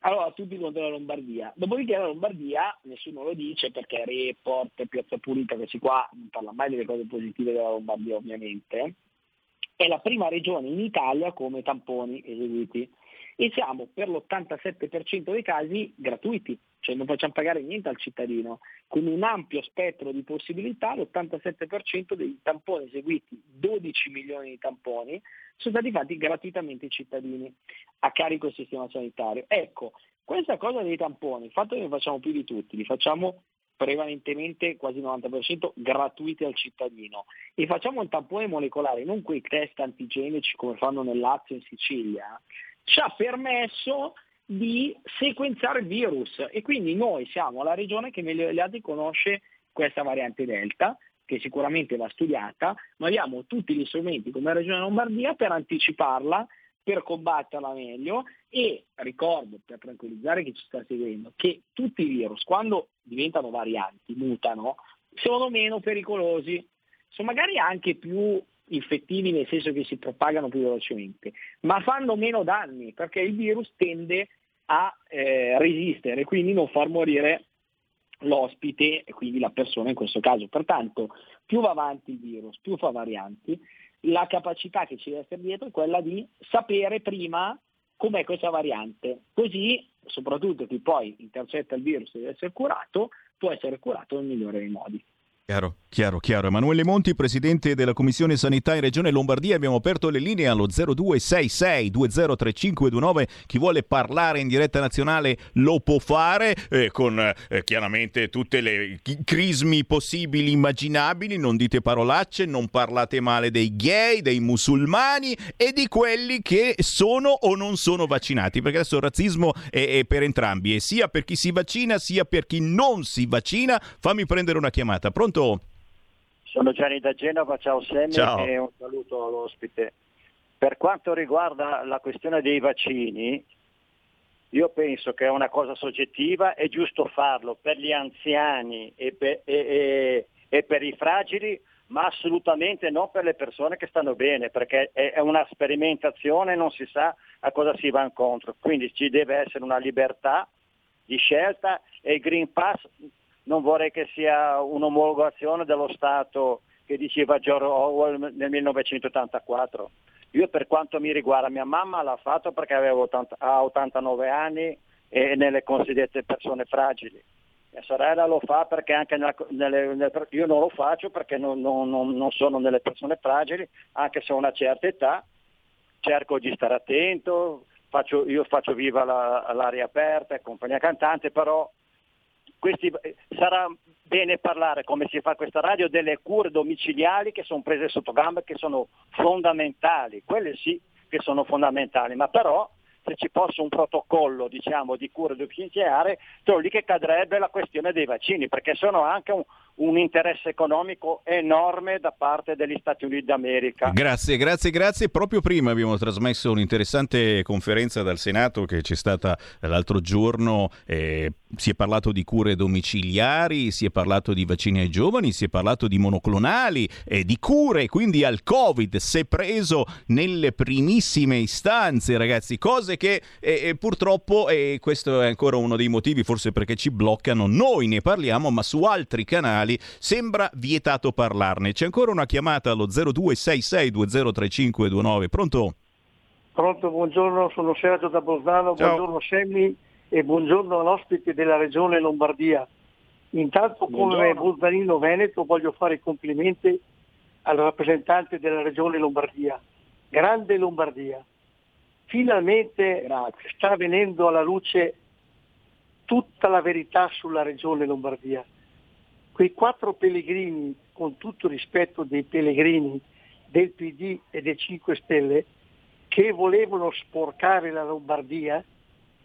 Speaker 15: Allora tutti contro la Lombardia. Dopodiché la Lombardia, nessuno lo dice perché Report, Piazza Pulita, questi qua non parla mai delle cose positive della Lombardia ovviamente, è la prima regione in Italia come tamponi eseguiti. E siamo per l'87% dei casi gratuiti, cioè non facciamo pagare niente al cittadino, con un ampio spettro di possibilità, l'87% dei tamponi eseguiti, 12 milioni di tamponi, sono stati fatti gratuitamente ai cittadini a carico del sistema sanitario. Ecco, questa cosa dei tamponi, il fatto che ne facciamo più di tutti, li facciamo prevalentemente quasi il 90% gratuiti al cittadino e facciamo un tampone molecolare, non quei test antigenici come fanno nel Lazio e in Sicilia, ci ha permesso di sequenziare il virus. E quindi noi siamo la regione che meglio degli altri conosce questa variante Delta che sicuramente va studiata, ma abbiamo tutti gli strumenti come Regione Lombardia per anticiparla, per combatterla meglio. E ricordo per tranquillizzare chi ci sta seguendo che tutti i virus quando diventano varianti, mutano, sono meno pericolosi, sono magari anche più infettivi nel senso che si propagano più velocemente, ma fanno meno danni perché il virus tende a eh, resistere, quindi non far morire l'ospite e quindi la persona in questo caso. Pertanto più va avanti il virus, più fa varianti, la capacità che ci deve essere dietro è quella di sapere prima com'è questa variante, così soprattutto chi poi intercetta il virus e deve essere curato, può essere curato nel migliore dei modi.
Speaker 1: Chiaro, chiaro, chiaro. Emanuele Monti, presidente della Commissione Sanità in Regione Lombardia, abbiamo aperto le linee allo 0266 203529. Chi vuole parlare in diretta nazionale lo può fare eh, con eh, chiaramente tutte le crismi possibili, immaginabili. Non dite parolacce, non parlate male dei gay, dei musulmani e di quelli che sono o non sono vaccinati, perché adesso il razzismo è, è per entrambi, e sia per chi si vaccina sia per chi non si vaccina. Fammi prendere una chiamata. Pronto?
Speaker 16: Sono Gianni da Genova, ciao
Speaker 1: Ciao.
Speaker 16: e un saluto all'ospite. Per quanto riguarda la questione dei vaccini, io penso che è una cosa soggettiva, è giusto farlo per gli anziani e per, e- e- e per i fragili, ma assolutamente non per le persone che stanno bene, perché è è una sperimentazione e non si sa a cosa si va incontro. Quindi ci deve essere una libertà di scelta e il Green Pass non vorrei che sia un'omologazione dello Stato che diceva George Orwell nel 1984. Io per quanto mi riguarda, mia mamma l'ha fatto perché aveva 80 ha 89 anni e nelle cosiddette persone fragili. Mia sorella lo fa perché anche nella- nelle, nelle- io non lo faccio perché non, non- non- non sono nelle persone fragili, anche se ho una certa età, cerco di stare attento, faccio- io faccio viva la- l'aria aperta e compagnia cantante, però questi, eh, sarà bene parlare, come si fa questa radio, delle cure domiciliari che sono prese sotto gamba, che sono fondamentali, quelle sì che sono fondamentali, ma però se ci fosse un protocollo diciamo, di cure domiciliari, trovo lì che cadrebbe la questione dei vaccini, perché sono anche un, un interesse economico enorme da parte degli Stati Uniti d'America.
Speaker 1: Grazie, grazie, grazie. Proprio prima abbiamo trasmesso un'interessante conferenza dal Senato che c'è stata l'altro giorno. eh, si è parlato di cure domiciliari, si è parlato di vaccini ai giovani, si è parlato di monoclonali, eh, di cure quindi al Covid, se preso nelle primissime istanze, ragazzi, cose che eh, eh, purtroppo, e questo è ancora uno dei motivi, forse perché ci bloccano, noi ne parliamo, ma su altri canali sembra vietato parlarne. C'è ancora una chiamata allo 0266203529. Pronto?
Speaker 17: Pronto, buongiorno, sono Sergio da
Speaker 1: Ciao.
Speaker 17: buongiorno Semmi e buongiorno all'ospite della regione Lombardia. Intanto come bolzanino veneto voglio fare i complimenti al rappresentante della regione Lombardia. Grande Lombardia. Finalmente sta venendo alla luce tutta la verità sulla regione Lombardia. Quei quattro pellegrini, con tutto rispetto dei pellegrini del PD e dei 5 Stelle, che volevano sporcare la Lombardia,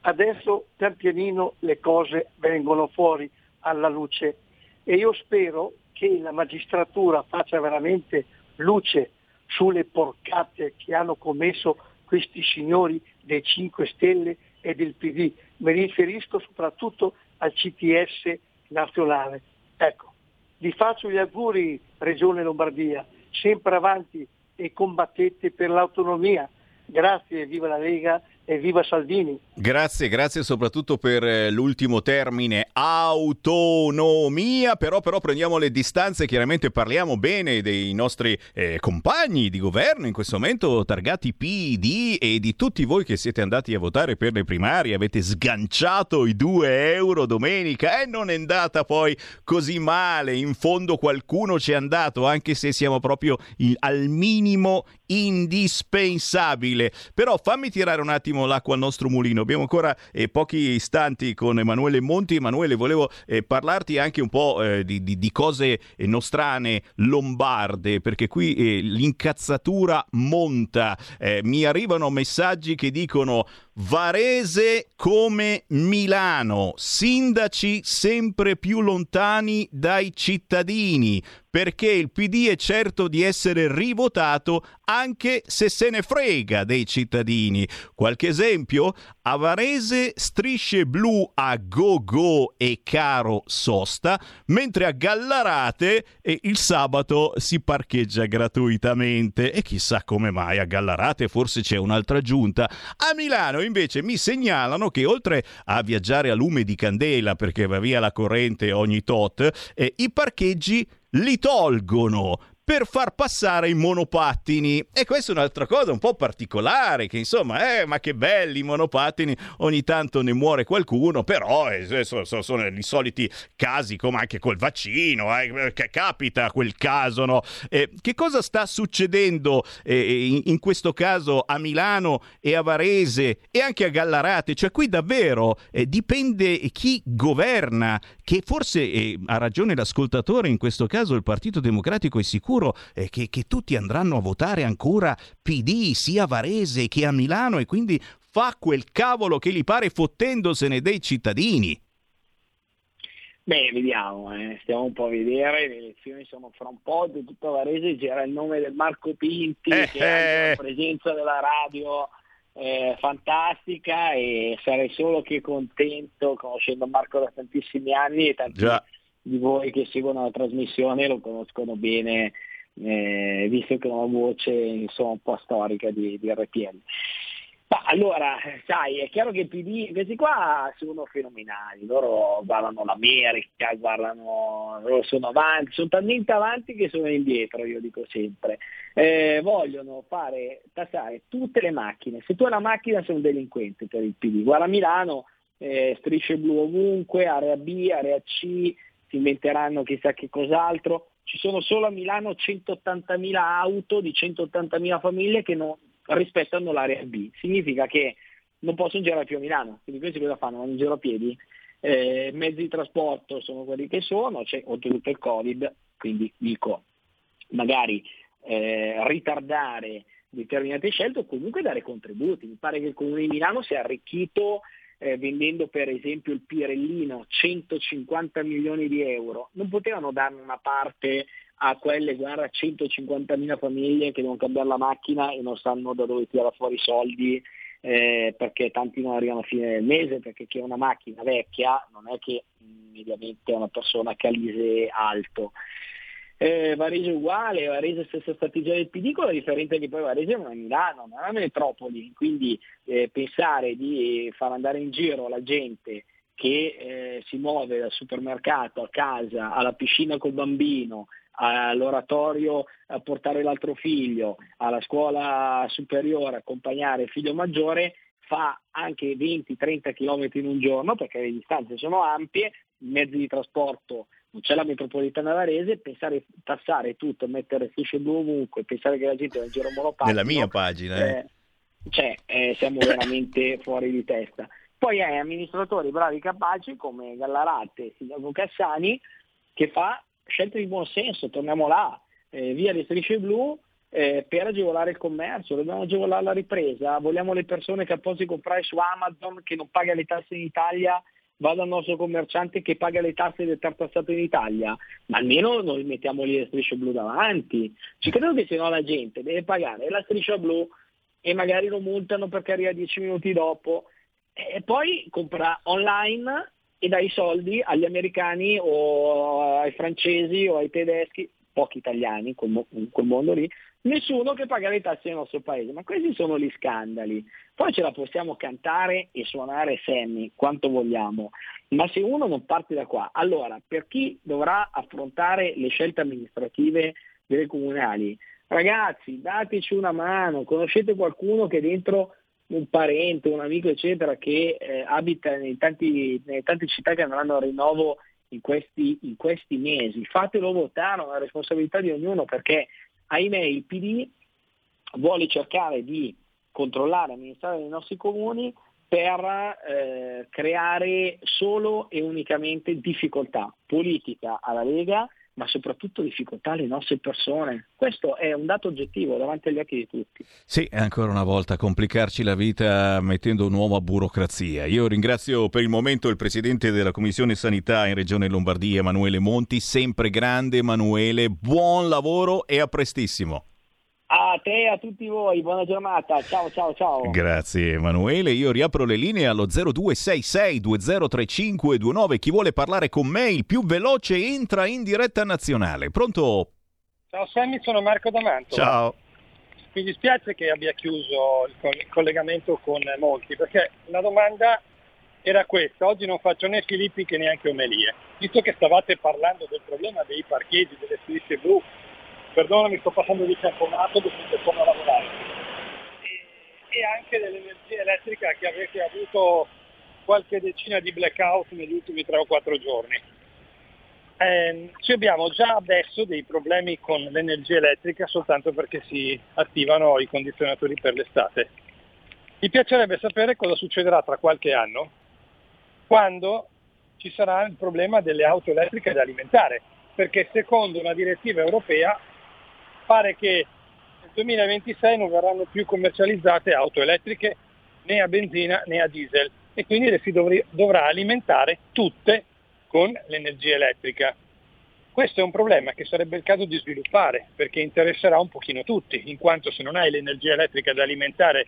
Speaker 17: adesso pian pianino le cose vengono fuori alla luce e io spero che la magistratura faccia veramente luce sulle porcate che hanno commesso questi signori dei 5 Stelle e del PD. Mi riferisco soprattutto al CTS nazionale. Ecco, vi faccio gli auguri Regione Lombardia, sempre avanti e combattete per l'autonomia. Grazie, viva la Lega e viva Salvini.
Speaker 1: Grazie, grazie soprattutto per eh, l'ultimo termine, autonomia, però, però prendiamo le distanze, chiaramente parliamo bene dei nostri eh, compagni di governo, in questo momento targati PD e di tutti voi che siete andati a votare per le primarie, avete sganciato i 2 euro domenica e non è andata poi così male, in fondo qualcuno ci è andato, anche se siamo proprio il- al minimo indispensabile. Però fammi tirare un attimo l'acqua al nostro mulino. Abbiamo ancora eh, pochi istanti con Emanuele Monti. Emanuele, volevo eh, parlarti anche un po' eh, di, di, di, cose eh, nostrane lombarde, perché qui eh, l'incazzatura monta. Eh, mi arrivano messaggi che dicono Varese come Milano, sindaci sempre più lontani dai cittadini, perché il PD è certo di essere rivotato anche se se ne frega dei cittadini. Qualche esempio? A Varese strisce blu a go go e caro sosta, mentre a Gallarate eh, il sabato si parcheggia gratuitamente. E chissà come mai a Gallarate forse c'è un'altra giunta. A Milano invece mi segnalano che oltre a viaggiare a lume di candela perché va via la corrente ogni tot, eh, i parcheggi li tolgono per far passare i monopattini. E questa è un'altra cosa un po' particolare, che insomma, eh, ma che belli i monopattini, ogni tanto ne muore qualcuno, però eh, sono, sono, i soliti casi come anche col vaccino, eh, che capita quel caso, no? Eh, che cosa sta succedendo eh, in, in, questo caso a Milano e a Varese e anche a Gallarate? Cioè qui davvero eh, dipende chi governa, che forse ha ragione l'ascoltatore, in questo caso il Partito Democratico è sicuro sicuro eh, che, che tutti andranno a votare ancora PD sia a Varese che a Milano e quindi fa quel cavolo che gli pare fottendosene dei cittadini.
Speaker 15: Beh, vediamo, eh. stiamo un po' a vedere, le elezioni sono fra un po', di tutta Varese c'era il nome del Marco Pinti, eh, che ha la presenza della radio eh, fantastica e sarei solo che contento, conoscendo Marco da tantissimi anni e tanti Già di voi che seguono la trasmissione lo conoscono bene, eh, visto che è una voce insomma, un po' storica di, di RPL. Ma allora, sai, è chiaro che i PD, questi qua sono fenomenali, loro guardano l'America, guardano, loro sono avanti, sono talmente avanti che sono indietro, io dico sempre. Eh, vogliono fare, tassare tutte le macchine, se tu hai una macchina sei un delinquente per il PD, guarda Milano, eh, strisce blu ovunque, area B, area C, si inventeranno chissà che cos'altro. Ci sono solo a Milano 180.000 auto di 180.000 famiglie che non rispettano l'area B. Significa che non possono girare più a Milano, quindi questi cosa fanno? Vanno in giro a piedi? Eh, mezzi di trasporto sono quelli che sono, c'è oltretutto il Covid, quindi dico magari eh, ritardare determinate scelte o comunque dare contributi. Mi pare che il Comune di Milano sia arricchito eh, vendendo per esempio il Pirellino 150 milioni di euro, non potevano darne una parte a quelle, guarda, 150.000 famiglie che devono cambiare la macchina e non sanno da dove tirare fuori i soldi eh, perché tanti non arrivano a fine del mese, perché chi ha una macchina vecchia non è che mediamente è una persona calise alto. Eh, Varese uguale, Varese stessa strategia del PD, con la differenza che poi Varese è Milano, non è una metropoli, quindi eh, pensare di far andare in giro la gente che eh, si muove dal supermercato a casa, alla piscina col bambino, all'oratorio a portare l'altro figlio, alla scuola superiore, accompagnare il figlio maggiore, fa anche 20-30 km in un giorno perché le distanze sono ampie, i mezzi di trasporto non c'è la metropolitana varese, pensare tassare tutto, mettere strisce blu ovunque, pensare che la gente va in giro monopattino.
Speaker 1: Nella mia pagina, eh.
Speaker 15: eh cioè, eh, siamo veramente fuori di testa. Poi hai amministratori bravi capaci come Gallarate e Silvio Cassani che fa scelte di buon senso, torniamo là, eh, via le strisce blu eh, per agevolare il commercio, dobbiamo agevolare la ripresa, vogliamo le persone capaci di comprare su Amazon che non paga le tasse in Italia vado al nostro commerciante che paga le tasse del tartassato in Italia, ma almeno noi mettiamo lì le strisce blu davanti. Ci credo che se no la gente deve pagare la striscia blu e magari lo multano perché arriva dieci minuti dopo e poi compra online e dà i soldi agli americani o ai francesi o ai tedeschi, pochi italiani in quel, in quel mondo lì, nessuno che paga le tasse nel nostro paese. Ma questi sono gli scandali. Poi ce la possiamo cantare e suonare Sammy quanto vogliamo, ma se uno non parte da qua, allora per chi dovrà affrontare le scelte amministrative delle comunali, ragazzi dateci una mano, conoscete qualcuno che dentro un parente, un amico eccetera che eh, abita nelle tante città che andranno a rinnovo in questi, in questi mesi, fatelo votare, è una responsabilità di ognuno perché ahimè il PD vuole cercare di controllare, amministrare nei nostri comuni per eh, creare solo e unicamente difficoltà politica alla Lega, ma soprattutto difficoltà alle nostre persone. Questo è un dato oggettivo davanti agli occhi di tutti.
Speaker 1: Sì, ancora una volta complicarci la vita mettendo nuova burocrazia. Io ringrazio per il momento il presidente della Commissione Sanità in Regione Lombardia, Emanuele Monti, sempre grande Emanuele, buon lavoro e a prestissimo.
Speaker 15: A te e a tutti voi, buona giornata, ciao ciao ciao.
Speaker 1: Grazie Emanuele, io riapro le linee allo 0266203529, chi vuole parlare con me il più veloce entra in diretta nazionale. Pronto?
Speaker 18: Ciao Sammy, sono Marco D'Amanto.
Speaker 1: Ciao.
Speaker 18: Mi dispiace che abbia chiuso il co- il collegamento con Monti, perché la domanda era questa, oggi non faccio né filippiche neanche omelie. Visto che stavate parlando del problema dei parcheggi, delle strisce blu, perdonami sto passando di tempomato perché sono a lavorare, e, anche dell'energia elettrica che avete avuto qualche decina di blackout negli ultimi 3 o 4 giorni. Ehm, ci abbiamo già adesso dei problemi con l'energia elettrica soltanto perché si attivano i condizionatori per l'estate. Mi piacerebbe sapere cosa succederà tra qualche anno quando ci sarà il problema delle auto elettriche da alimentare, perché secondo una direttiva europea pare che nel 2026 non verranno più commercializzate auto elettriche né a benzina né a diesel e quindi le si dovri- dovrà alimentare tutte con l'energia elettrica. Questo è un problema che sarebbe il caso di sviluppare perché interesserà un pochino tutti, in quanto se non hai l'energia elettrica da alimentare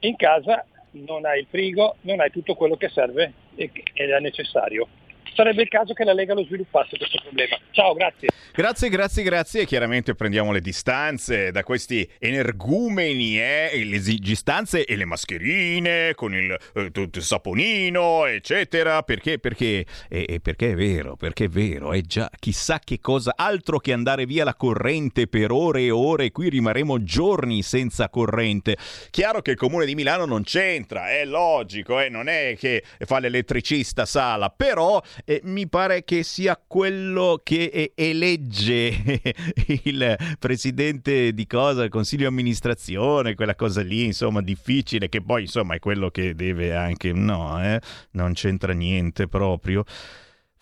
Speaker 18: in casa non hai il frigo, non hai tutto quello che serve ed è necessario. Sarebbe il caso che la Lega lo sviluppasse questo problema. Ciao, grazie.
Speaker 1: Grazie, grazie, grazie. Chiaramente prendiamo le distanze da questi energumeni, eh? le distanze e le mascherine con il, eh, il saponino, eccetera. Perché? Perché? E, e perché è vero, perché è vero. È già chissà che cosa altro che andare via la corrente per ore e ore. Qui rimarremo giorni senza corrente. Chiaro che il comune di Milano non c'entra, è logico, eh? non è che fa l'elettricista Sala, però eh, mi pare che sia quello che elegge il presidente di cosa, il consiglio di amministrazione, quella cosa lì, insomma, difficile, che poi insomma è quello che deve anche, no, eh? non c'entra niente proprio.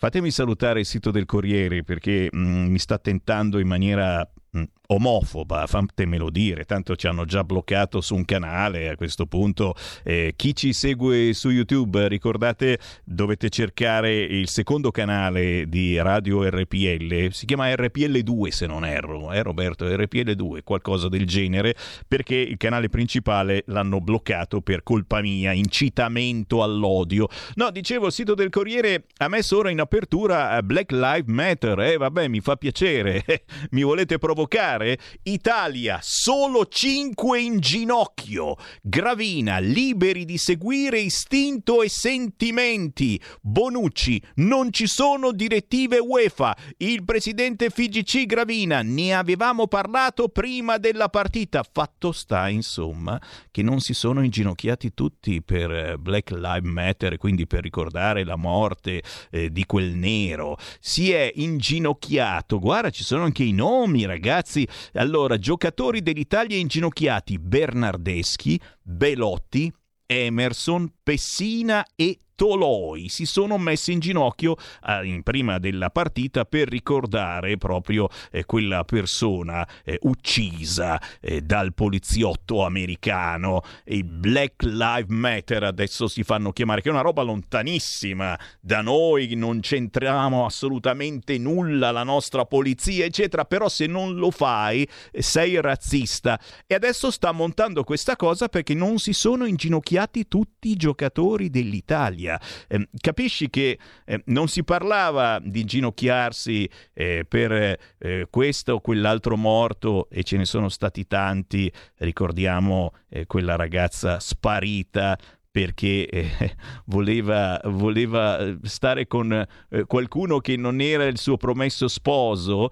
Speaker 1: Fatemi salutare il sito del Corriere perché mm, mi sta tentando in maniera mm, omofoba, fatemelo dire, tanto ci hanno già bloccato su un canale a questo punto. Eh, chi ci segue su YouTube, ricordate, dovete cercare il secondo canale di Radio RPL, si chiama RPL2 se non erro, eh Roberto, RPL2, qualcosa del genere, perché il canale principale l'hanno bloccato per colpa mia, incitamento all'odio. No, dicevo, il sito del Corriere ha messo ora in apertura eh, Black Lives Matter, eh vabbè, mi fa piacere, mi volete provocare? Italia, solo 5 in ginocchio. Gravina, liberi di seguire istinto e sentimenti. Bonucci, non ci sono direttive UEFA. Il presidente FIGC Gravina, ne avevamo parlato prima della partita. Fatto sta, insomma, che non si sono inginocchiati tutti per eh, Black Lives Matter, quindi per ricordare la morte eh, di quel nero. Si è inginocchiato. Guarda, ci sono anche i nomi, ragazzi. Allora, giocatori dell'Italia inginocchiati: Bernardeschi, Belotti, Emerson, Pessina e Toloi si sono messi in ginocchio eh, in prima della partita per ricordare proprio eh, quella persona eh, uccisa eh, dal poliziotto americano. Il Black Lives Matter adesso si fanno chiamare, che è una roba lontanissima da noi, non c'entriamo assolutamente nulla, la nostra polizia, eccetera, però se non lo fai eh, sei razzista. E adesso sta montando questa cosa perché non si sono inginocchiati tutti i giocatori dell'Italia. Eh, capisci che eh, non si parlava di inginocchiarsi eh, per eh, questo o quell'altro morto e ce ne sono stati tanti, ricordiamo eh, quella ragazza sparita perché eh, voleva, voleva stare con eh, qualcuno che non era il suo promesso sposo.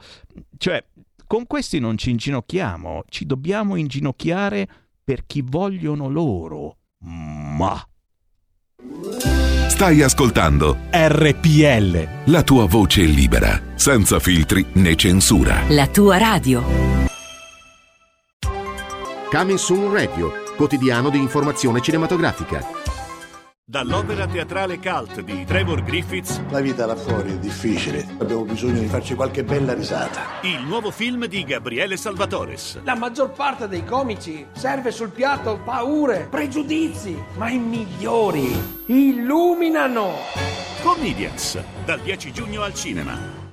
Speaker 1: Cioè, con questi non ci inginocchiamo, ci dobbiamo inginocchiare per chi vogliono loro. Ma...
Speaker 9: Stai ascoltando
Speaker 12: RPL.
Speaker 9: la tua voce libera, senza filtri né censura.
Speaker 19: La tua radio.
Speaker 20: Coming Soon Radio,
Speaker 19: quotidiano di informazione cinematografica.
Speaker 20: Dall'opera teatrale cult di Trevor Griffiths,
Speaker 21: La vita là fuori è difficile. Abbiamo bisogno di farci qualche bella risata.
Speaker 20: il nuovo film di Gabriele Salvatores.
Speaker 22: La maggior parte dei comici serve sul piatto paure, pregiudizi, ma i migliori illuminano.
Speaker 20: Comedians, dal 10 giugno al cinema.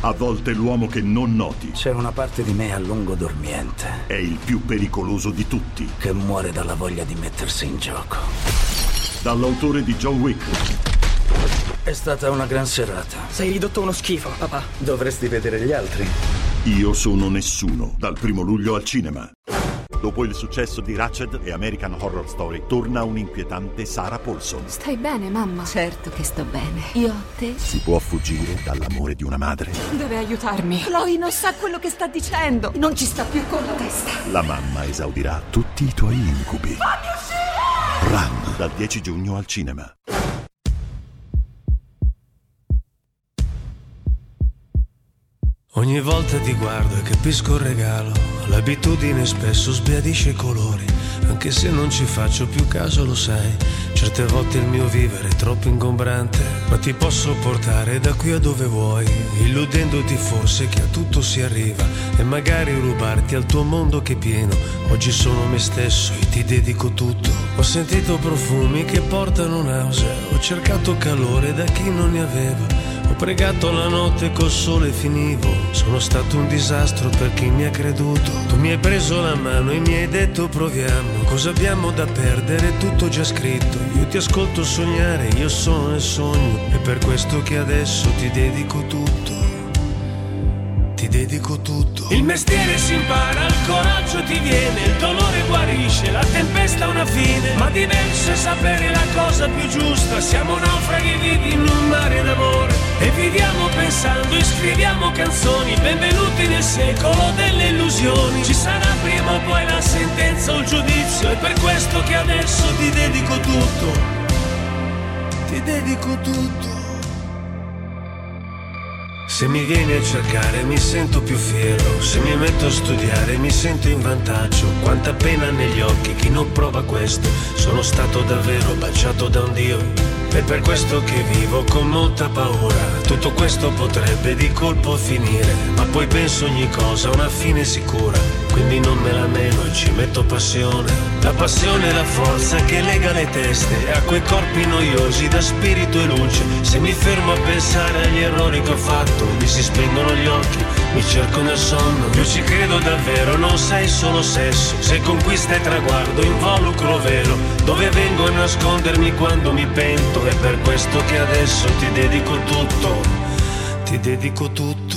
Speaker 23: A volte l'uomo che non noti
Speaker 24: C'è una parte di me a lungo dormiente
Speaker 23: è il più pericoloso di tutti.
Speaker 24: che muore dalla voglia di mettersi in gioco.
Speaker 23: Dall'autore di John Wick,
Speaker 24: È stata una gran serata.
Speaker 25: Sei ridotto uno schifo, papà.
Speaker 24: Dovresti vedere gli altri.
Speaker 23: Io sono nessuno, dal primo luglio al cinema. Dopo il successo di Ratched e American Horror Story, torna un'inquietante Sarah Paulson.
Speaker 26: Stai bene, mamma? Certo che sto bene. Io a te?
Speaker 23: Si può fuggire dall'amore di una madre?
Speaker 26: Deve aiutarmi. Chloe non sa quello che sta dicendo. Non ci sta più con la testa.
Speaker 23: La mamma esaudirà tutti i tuoi incubi. Run, dal 10 giugno al cinema.
Speaker 27: Ogni volta ti guardo e capisco il regalo. L'abitudine spesso sbiadisce i colori. Anche se non ci faccio più caso, lo sai. Certe volte il mio vivere è troppo ingombrante. Ma ti posso portare da qui a dove vuoi. Illudendoti forse che a tutto si arriva. E magari rubarti al tuo mondo che è pieno. Oggi sono me stesso e ti dedico tutto. Ho sentito profumi che portano nausea. Ho cercato calore da chi non ne aveva. Ho pregato la notte col sole finivo. Sono stato un disastro per chi mi ha creduto. Tu mi hai preso la mano e mi hai detto proviamo. Cosa abbiamo da perdere? Tutto già scritto. Io ti ascolto sognare, io sono nel sogno. È per questo che adesso ti dedico tutto. Dedico tutto. Il mestiere si impara, il coraggio ti viene, il dolore guarisce, la tempesta ha una fine. Ma diverso è sapere la cosa più giusta. Siamo naufraghi vivi in un mare d'amore. E viviamo pensando e scriviamo canzoni. Benvenuti nel secolo delle illusioni. Ci sarà prima o poi la sentenza o il giudizio. È per questo che adesso ti dedico tutto. Ti dedico tutto. Se mi vieni a cercare mi sento più fiero, se mi metto a studiare mi sento in vantaggio. Quanta pena negli occhi chi non prova questo. Sono stato davvero baciato da un Dio. È per questo che vivo con molta paura. Tutto questo potrebbe di colpo finire, ma poi penso ogni cosa ha una fine sicura. Quindi non me la nego e ci metto passione. La passione è la forza che lega le teste a quei corpi noiosi da spirito e luce. Se mi fermo a pensare agli errori che ho fatto, mi si spengono gli occhi, mi cerco nel sonno. Io ci credo davvero, non sei solo sesso. Se conquista e traguardo, involucro vero. Dove vengo a nascondermi quando mi pento. È per questo che adesso ti dedico tutto. Ti dedico tutto.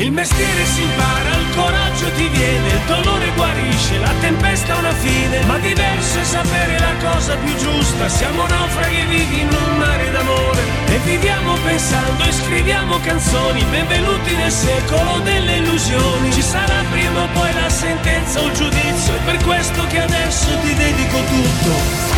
Speaker 27: Il mestiere si impara, il coraggio ti viene, il dolore guarisce, la tempesta ha una fine, ma diverso è sapere la cosa più giusta. Siamo naufraghi vivi in un mare d'amore e viviamo pensando e scriviamo canzoni. Benvenuti nel secolo delle illusioni. Ci sarà prima o poi la sentenza o il giudizio, è per questo che adesso ti dedico tutto.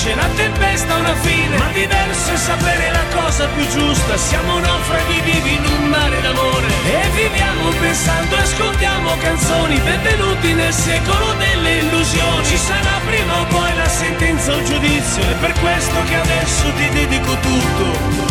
Speaker 27: Guarisce, la tempesta una fine, ma diverso è sapere la cosa più giusta. Siamo naufraghi vivi in un mare d'amore e viviamo pensando e ascoltiamo canzoni. Benvenuti nel secolo delle illusioni. Ci sarà prima o poi la sentenza o il giudizio, è per questo che adesso ti dedico tutto.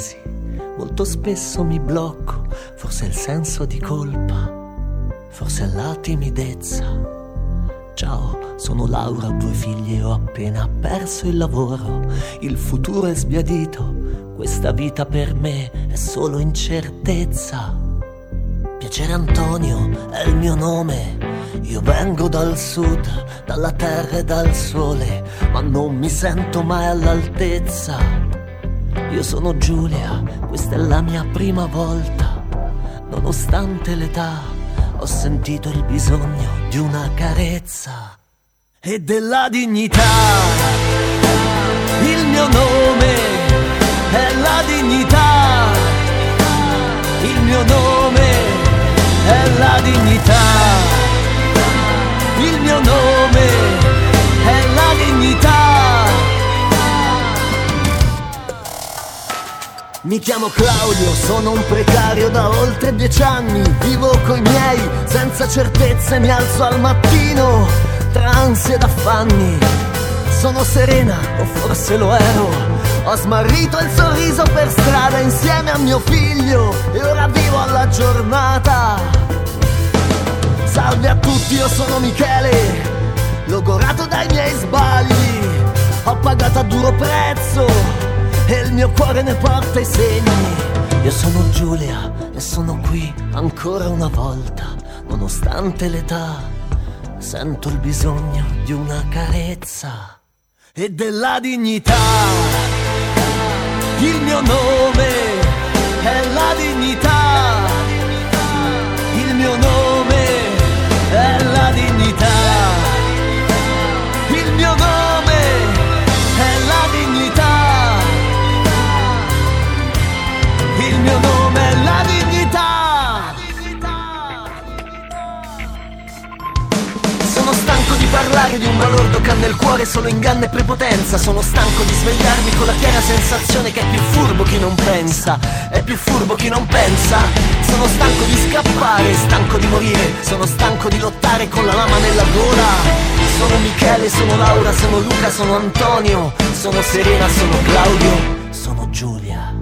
Speaker 28: Mesi. Molto spesso mi blocco, forse il senso di colpa, forse la timidezza. Ciao, sono Laura, ho due figli e ho appena perso il lavoro. Il futuro è sbiadito, questa vita per me è solo incertezza. Piacere Antonio è il mio nome. Io vengo dal sud, dalla terra e dal sole, ma non mi sento mai all'altezza. Io sono Giulia, questa è la mia prima volta. Nonostante l'età, ho sentito il bisogno di una carezza e della dignità. Il mio nome è la dignità. Il mio nome è la dignità. Il mio nome Mi chiamo Claudio, sono un precario da oltre dieci anni, vivo coi miei, senza certezze mi alzo al mattino, tra ansie ed affanni. Sono serena, o forse lo ero, ho smarrito il sorriso per strada insieme a mio figlio. E ora vivo alla giornata. Salve a tutti, io sono Michele, logorato dai miei sbagli, ho pagato a duro prezzo e il mio cuore ne porta i segni. Io sono Giulia e sono qui ancora una volta, nonostante l'età, sento il bisogno di una carezza e della dignità. Il mio nome è la dignità. Il mio nome balordo che ha nel cuore solo inganno e prepotenza. Sono stanco di svegliarmi con la chiara sensazione che è più furbo chi non pensa. È più furbo chi non pensa. Sono stanco di scappare, stanco di morire. Sono stanco di lottare con la lama nella gola. Sono Michele, sono Laura, sono Luca, sono Antonio. Sono Serena, sono Claudio, sono Giulia.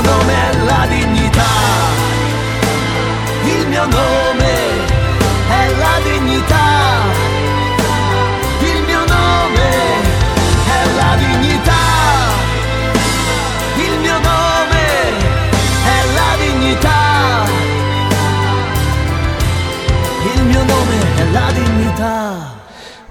Speaker 28: Mio nome è la dignità. Il mio nome è la dignità. Il mio nome è la dignità. Il mio nome è la dignità. Il mio nome è la dignità.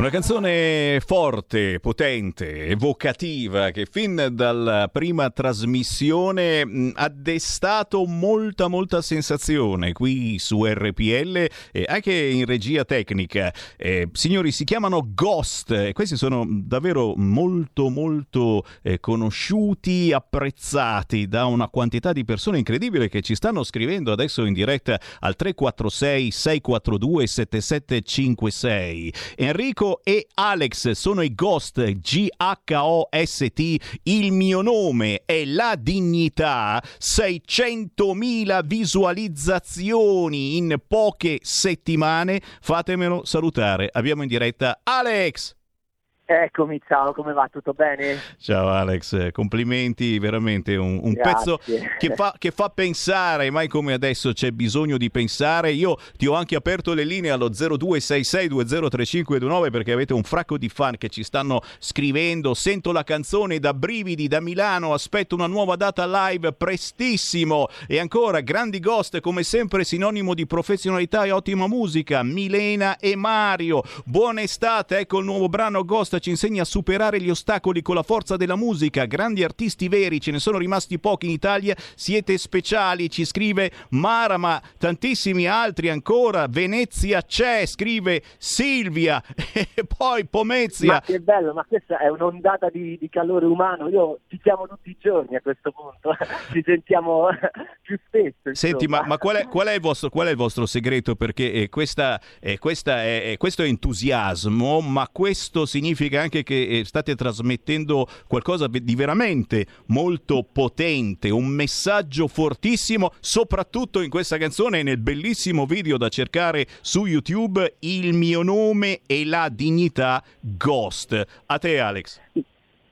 Speaker 1: Una canzone forte, potente, evocativa che fin dalla prima trasmissione ha destato molta molta sensazione qui su RPL e anche in regia tecnica. Eh, signori, si chiamano Ghost e questi sono davvero molto molto eh, conosciuti, apprezzati da una quantità di persone incredibile che ci stanno scrivendo adesso in diretta al 346 642 7756. Enrico e Alex sono i Ghost, G-H-O-S-T, il mio nome è la dignità, 600.000 visualizzazioni in poche settimane, fatemelo salutare, abbiamo in diretta Alex!
Speaker 29: Eccomi, ciao, come va? Tutto bene?
Speaker 1: Ciao Alex, complimenti, veramente un, un pezzo che fa, che fa pensare, mai come adesso c'è bisogno di pensare. Io ti ho anche aperto le linee allo 0266203529 perché avete un fracco di fan che ci stanno scrivendo. Sento la canzone da brividi da Milano, aspetto una nuova data live prestissimo. E ancora, grandi ghost come sempre sinonimo di professionalità e ottima musica. Milena e Mario, buona estate, ecco il nuovo brano Ghost ci insegna a superare gli ostacoli con la forza della musica. Grandi artisti veri, ce ne sono rimasti pochi in Italia. Siete speciali, ci scrive Mara, ma tantissimi altri ancora. Venezia c'è, scrive Silvia. E poi Pomezia.
Speaker 29: Ma che bello, ma questa è un'ondata di, di calore umano. Io ci siamo tutti i giorni a questo punto, ci sentiamo più spesso.
Speaker 1: Senti, ma, ma qual, è, qual è il vostro, qual è il vostro segreto? Perché eh, questa, eh, questa è, eh, questo è entusiasmo, ma questo significa anche che eh, state trasmettendo qualcosa di veramente molto potente, un messaggio fortissimo, soprattutto in questa canzone e nel bellissimo video da cercare su YouTube, Il mio nome e la dignità Ghost. A te Alex.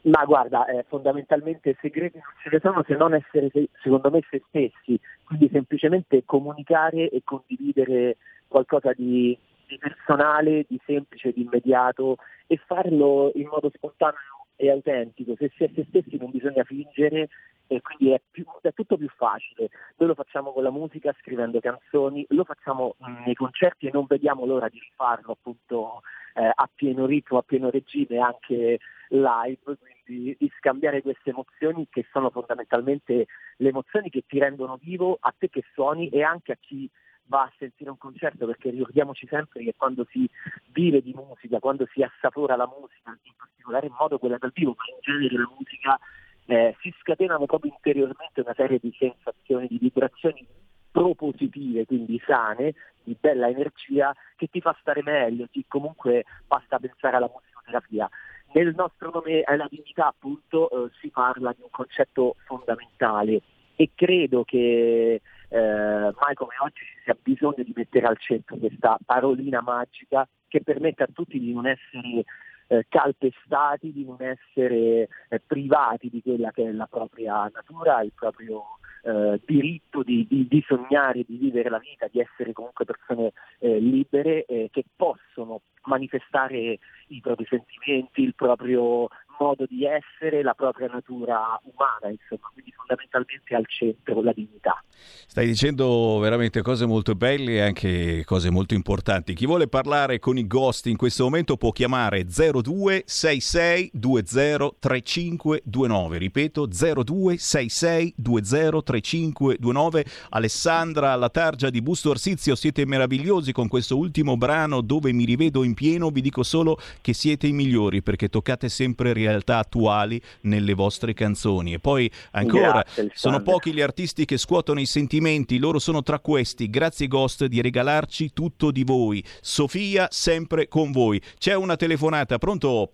Speaker 29: Ma guarda, eh, fondamentalmente segreti non ce ne sono se non essere, se- secondo me, se stessi, quindi semplicemente comunicare e condividere qualcosa di, di personale, di semplice, di immediato e farlo in modo spontaneo e autentico. Se si è se stessi non bisogna fingere e quindi è, più, è, tutto più facile. Noi lo facciamo con la musica, scrivendo canzoni, lo facciamo nei concerti e non vediamo l'ora di rifarlo appunto eh, a pieno ritmo, a pieno regime anche live, quindi di scambiare queste emozioni che sono fondamentalmente le emozioni che ti rendono vivo a te che suoni e anche a chi va a sentire un concerto perché ricordiamoci sempre che quando si vive di musica, quando si assapora la musica, in particolare in modo quella dal vivo, ma in genere la musica, eh, si scatenano proprio interiormente una serie di sensazioni, di vibrazioni propositive, quindi sane, di bella energia che ti fa stare meglio, ti comunque basta pensare alla musicoterapia. Nel nostro nome alla dignità appunto eh, si parla di un concetto fondamentale e credo che eh, mai come oggi ci sia bisogno di mettere al centro questa parolina magica che permette a tutti di non essere eh, calpestati, di non essere eh, privati di quella che è la propria natura, il proprio eh, diritto di, di, di, sognare, di vivere la vita, di essere comunque persone eh, libere eh, che possono manifestare i propri sentimenti, il proprio modo di essere, la propria natura umana, insomma, quindi fondamentalmente al centro la dignità.
Speaker 1: Stai dicendo veramente cose molto belle e anche cose molto importanti. Chi vuole parlare con i ghost in questo momento può chiamare 0266203529, ripeto 0266203529. Alessandra La Targia di Busto Arsizio, siete meravigliosi con questo ultimo brano dove mi rivedo in pieno, vi dico solo che siete i migliori perché toccate sempre realtà attuali nelle vostre canzoni. E poi ancora, Grazie, sono pochi gli artisti che scuotono i sentimenti, loro sono tra questi. Grazie Ghost di regalarci tutto di voi. Sofia, sempre con voi. C'è una telefonata, pronto?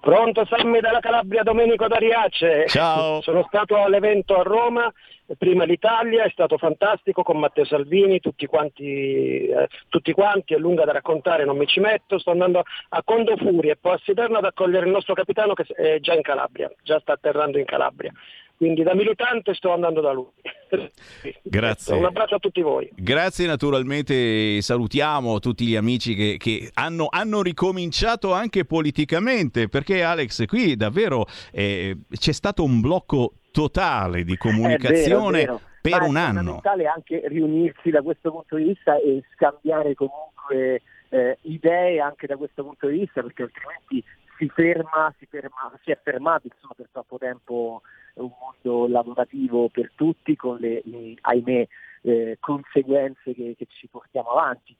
Speaker 30: Pronto Sammy dalla Calabria, Domenico D'Ariace.
Speaker 1: Ciao.
Speaker 30: Sono stato all'evento a Roma, prima l'Italia, è stato fantastico con Matteo Salvini, tutti quanti, eh, tutti quanti, è lunga da raccontare, non mi ci metto, sto andando a Condofuri e poi a Siderno ad accogliere il nostro capitano che è già in Calabria, già sta atterrando in Calabria. Quindi da militante sto andando da lui.
Speaker 1: Grazie.
Speaker 30: Un abbraccio a tutti voi.
Speaker 1: Grazie naturalmente, salutiamo tutti gli amici che, che hanno, hanno, ricominciato anche politicamente, perché Alex qui davvero eh, c'è stato un blocco totale di comunicazione.
Speaker 29: È vero, è.
Speaker 1: Per un
Speaker 29: è
Speaker 1: anno.
Speaker 29: fondamentale anche riunirsi da questo punto di vista e scambiare comunque eh, idee anche da questo punto di vista, perché altrimenti si ferma, si, ferma, si è fermato insomma, per troppo tempo un mondo lavorativo per tutti con le, le ahimè, eh, conseguenze che, che, ci portiamo avanti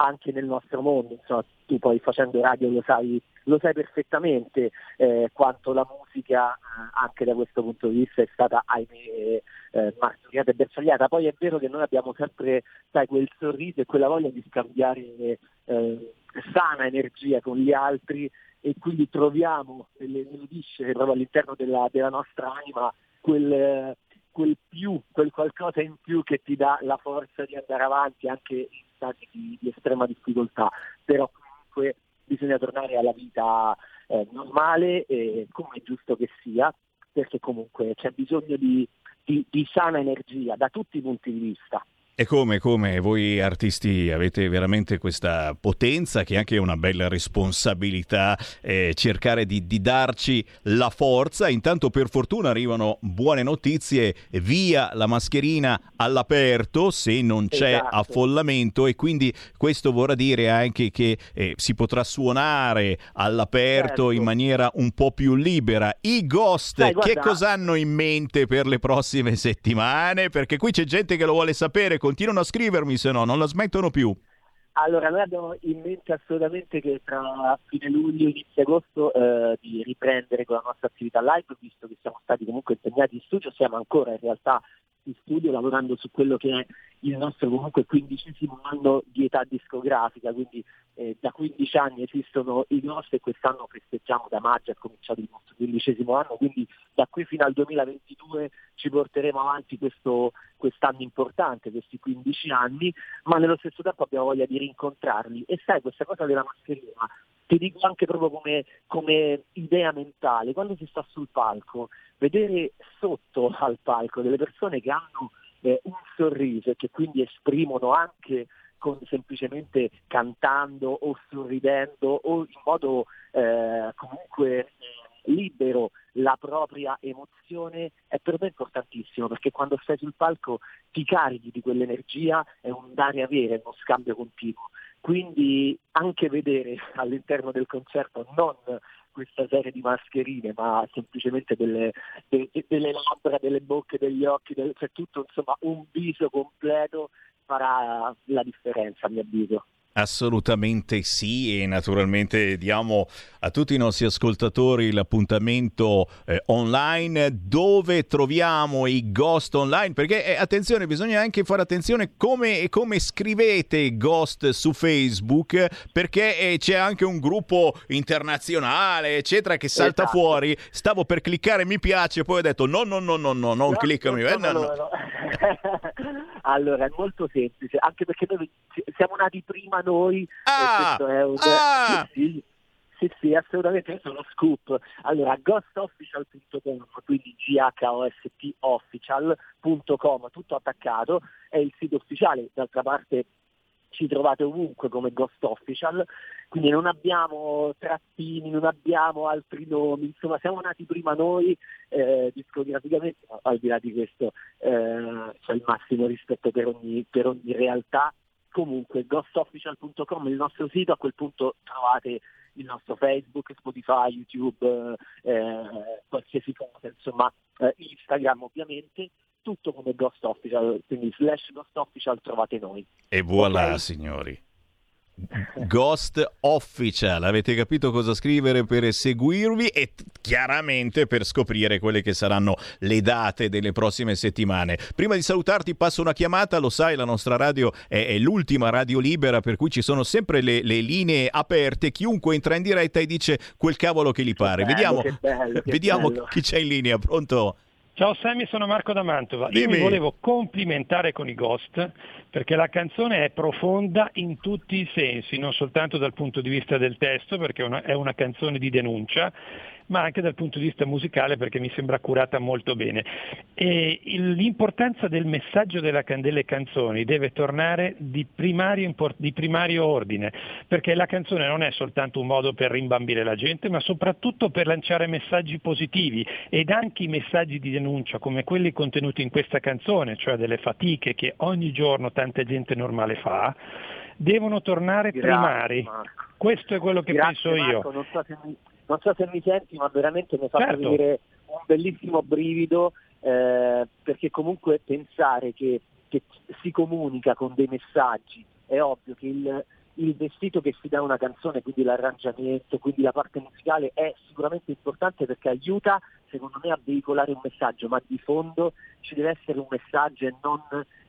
Speaker 29: anche nel nostro mondo, insomma, tu poi facendo radio lo sai, lo sai perfettamente eh, quanto la musica eh, anche da questo punto di vista è stata ahimè eh, martoriata e bersagliata. Poi è vero che noi abbiamo sempre sai, quel sorriso e quella voglia di scambiare eh, sana energia con gli altri e quindi troviamo nelle melodisce proprio all'interno della, della nostra anima quel, quel, più, quel qualcosa in più che ti dà la forza di andare avanti anche in stati di, di estrema difficoltà, però comunque bisogna tornare alla vita eh, normale eh, come è giusto che sia, perché comunque c'è bisogno di, di, di sana energia da tutti i punti di vista.
Speaker 1: E come, come voi artisti avete veramente questa potenza che è anche una bella responsabilità eh, cercare di, di, darci la forza. Intanto per fortuna arrivano buone notizie via la mascherina all'aperto se non c'è
Speaker 29: Esatto.
Speaker 1: affollamento e quindi questo vorrà dire anche che eh, si potrà suonare all'aperto
Speaker 29: Certo.
Speaker 1: in maniera un po' più libera. I Ghost
Speaker 29: Sai,
Speaker 1: che cosa hanno in mente per le prossime settimane? Perché qui c'è gente che lo vuole sapere, continuano a scrivermi, se no non la smettono più.
Speaker 29: Allora, noi abbiamo in mente assolutamente che tra fine luglio e inizio agosto eh, di riprendere con la nostra attività live, visto che siamo stati comunque impegnati in studio, siamo ancora in realtà in studio lavorando su quello che è il nostro comunque quindicesimo anno di età discografica, quindi eh, da 15 anni esistono i nostri e quest'anno festeggiamo da maggio, è cominciato il nostro quindicesimo anno, quindi da qui fino al 2022 ci porteremo avanti questo quest'anno importante, questi 15 anni, ma nello stesso tempo abbiamo voglia di rincontrarli. E sai, questa cosa della mascherina, ti dico anche proprio come, come idea mentale, quando si sta sul palco, vedere sotto al palco delle persone che hanno eh, un sorriso e che quindi esprimono anche con semplicemente cantando o sorridendo o in modo eh, comunque eh, libero la propria emozione è per me importantissimo perché quando stai sul palco ti carichi di quell'energia, è un dare e avere, uno scambio continuo. Quindi anche vedere all'interno del concerto non questa serie di mascherine, ma semplicemente delle, de, delle labbra, delle bocche, degli occhi, del, cioè tutto insomma un viso completo farà la differenza a mio avviso.
Speaker 1: Assolutamente sì e naturalmente diamo a tutti i nostri ascoltatori l'appuntamento eh, online. Dove troviamo i ghost online? Perché eh, attenzione bisogna anche fare attenzione come, come scrivete ghost su Facebook perché eh, c'è anche un gruppo internazionale eccetera che salta esatto. fuori. Stavo per cliccare mi piace poi ho detto no no no no no non no, cliccami no, no, no,
Speaker 29: allora è molto semplice anche perché noi siamo nati prima noi.
Speaker 1: Ah,
Speaker 29: un...
Speaker 1: ah.
Speaker 29: Sì, sì, sì, assolutamente, questo è uno scoop. Allora, ghostofficial.com, quindi G-H-O-S-T official.com, tutto attaccato, è il sito ufficiale, d'altra parte ci trovate ovunque come Ghost Official, quindi non abbiamo trattini, non abbiamo altri nomi, insomma siamo nati prima noi eh, discograficamente, al di là di questo eh, c'è il massimo rispetto per ogni, per ogni realtà. Comunque ghostofficial.com il nostro sito, a quel punto trovate il nostro Facebook, Spotify, YouTube, eh, qualsiasi cosa, insomma eh, Instagram ovviamente, tutto come Ghost Official, quindi slash Ghost Official trovate noi.
Speaker 1: E voilà okay. signori. Ghost Official. Avete capito cosa scrivere per seguirvi e chiaramente per scoprire quelle che saranno le date delle prossime settimane. Prima di salutarti passo una chiamata, lo sai la nostra radio è, è l'ultima radio libera per cui ci sono sempre le, le, linee aperte, chiunque entra in diretta e dice quel cavolo che gli pare.
Speaker 29: Bello,
Speaker 1: vediamo,
Speaker 29: che bello, che
Speaker 1: vediamo
Speaker 29: bello.
Speaker 1: chi c'è in linea, pronto?
Speaker 18: Ciao Sammy, sono Marco da Mantova. Io mi volevo complimentare con i Ghost perché la canzone è profonda in tutti i sensi, non soltanto dal punto di vista del testo, perché è una canzone di denuncia, ma anche dal punto di vista musicale perché mi sembra curata molto bene. E l'importanza del messaggio della, delle canzoni deve tornare di primario, di primario ordine, perché la canzone non è soltanto un modo per rimbambire la gente, ma soprattutto per lanciare messaggi positivi ed anche i messaggi di denuncia come quelli contenuti in questa canzone, cioè delle fatiche che ogni giorno tanta gente normale fa, devono tornare
Speaker 29: Grazie,
Speaker 18: primari.
Speaker 29: Marco.
Speaker 18: Questo è quello che
Speaker 29: Grazie,
Speaker 18: penso
Speaker 29: Marco,
Speaker 18: io.
Speaker 29: Non so, se mi, non so se mi senti, ma veramente mi fa
Speaker 18: Certo.
Speaker 29: venire un bellissimo brivido eh, perché comunque pensare che, che si comunica con dei messaggi, è ovvio che il, il vestito che si dà a una canzone, quindi l'arrangiamento, quindi la parte musicale è sicuramente importante perché aiuta secondo me a veicolare un messaggio, ma di fondo ci deve essere un messaggio e non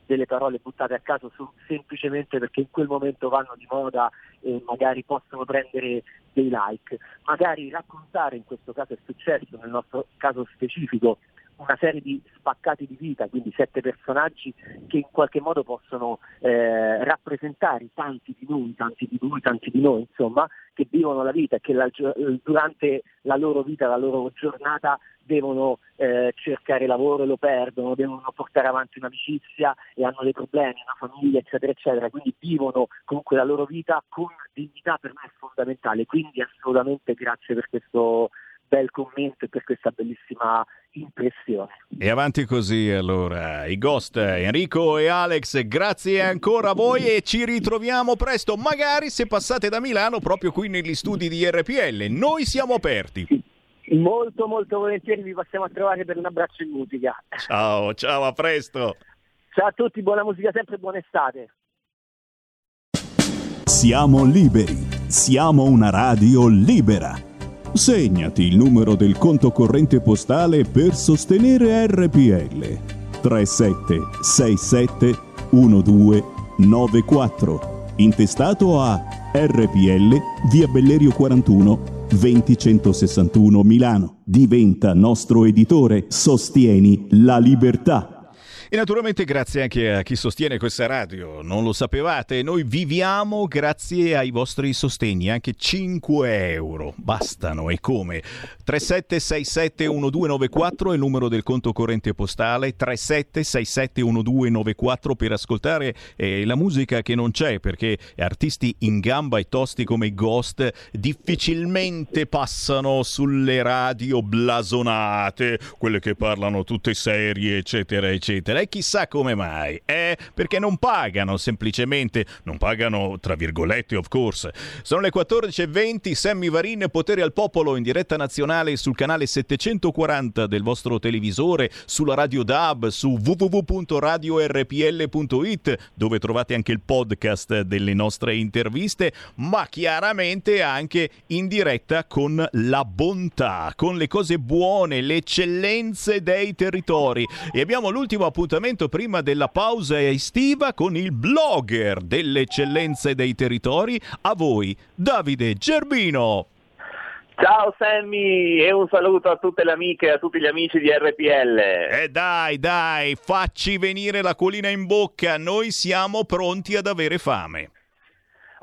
Speaker 29: delle parole buttate a caso su- semplicemente perché in quel momento vanno di moda e magari possono prendere dei like. Magari raccontare, in questo caso è successo, nel nostro caso specifico, una serie di spaccati di vita, quindi sette personaggi che in qualche modo possono eh, rappresentare tanti di noi, tanti di voi, tanti di noi, insomma, che vivono la vita e che la durante la loro vita, la loro giornata devono eh, cercare lavoro e lo perdono, devono portare avanti un'amicizia e hanno dei problemi, una famiglia, eccetera, eccetera, quindi vivono comunque la loro vita con dignità per me è fondamentale, quindi assolutamente grazie per questo bel commento e per questa bellissima impressione.
Speaker 1: E avanti così allora. I Ghost, Enrico e Alex, grazie ancora a voi e ci ritroviamo presto, magari se passate da Milano proprio qui negli studi di RPL. Noi siamo aperti.
Speaker 29: Molto molto volentieri vi passiamo a trovare per un abbraccio in musica.
Speaker 1: Ciao, ciao, a presto.
Speaker 29: Ciao a tutti, buona musica sempre e buona estate.
Speaker 31: Siamo liberi, siamo una radio libera. Segnati il numero del conto corrente postale per sostenere RPL. 3767 1294. Intestato a RPL via Bellerio 41 20161 Milano. Diventa nostro editore, sostieni la libertà.
Speaker 1: E naturalmente grazie anche a chi sostiene questa radio, non lo sapevate, noi viviamo grazie ai vostri sostegni, anche 5 euro, bastano e come? 37671294 è il numero del conto corrente postale, 37671294 per ascoltare eh, la musica che non c'è perché artisti in gamba e tosti come i Ghost difficilmente passano sulle radio blasonate, quelle che parlano tutte serie eccetera eccetera e chissà come mai. Eh, perché non pagano semplicemente, non pagano tra virgolette of course. Sono le 14.20, Sammy Varin, Potere al Popolo in diretta nazionale sul canale 740 del vostro televisore, sulla radio DAB, su www.radiorpl.it dove trovate anche il podcast delle nostre interviste, ma chiaramente anche in diretta con la bontà, con le cose buone, le eccellenze dei territori. E abbiamo l'ultimo appuntamento appuntamento prima della pausa estiva con il blogger delle eccellenze dei territori. A voi, Davide Gerbino.
Speaker 32: Ciao Sammy e un saluto a tutte le amiche e a tutti gli amici di RPL.
Speaker 1: E eh dai, dai, facci venire la colina in bocca, noi siamo pronti ad avere fame.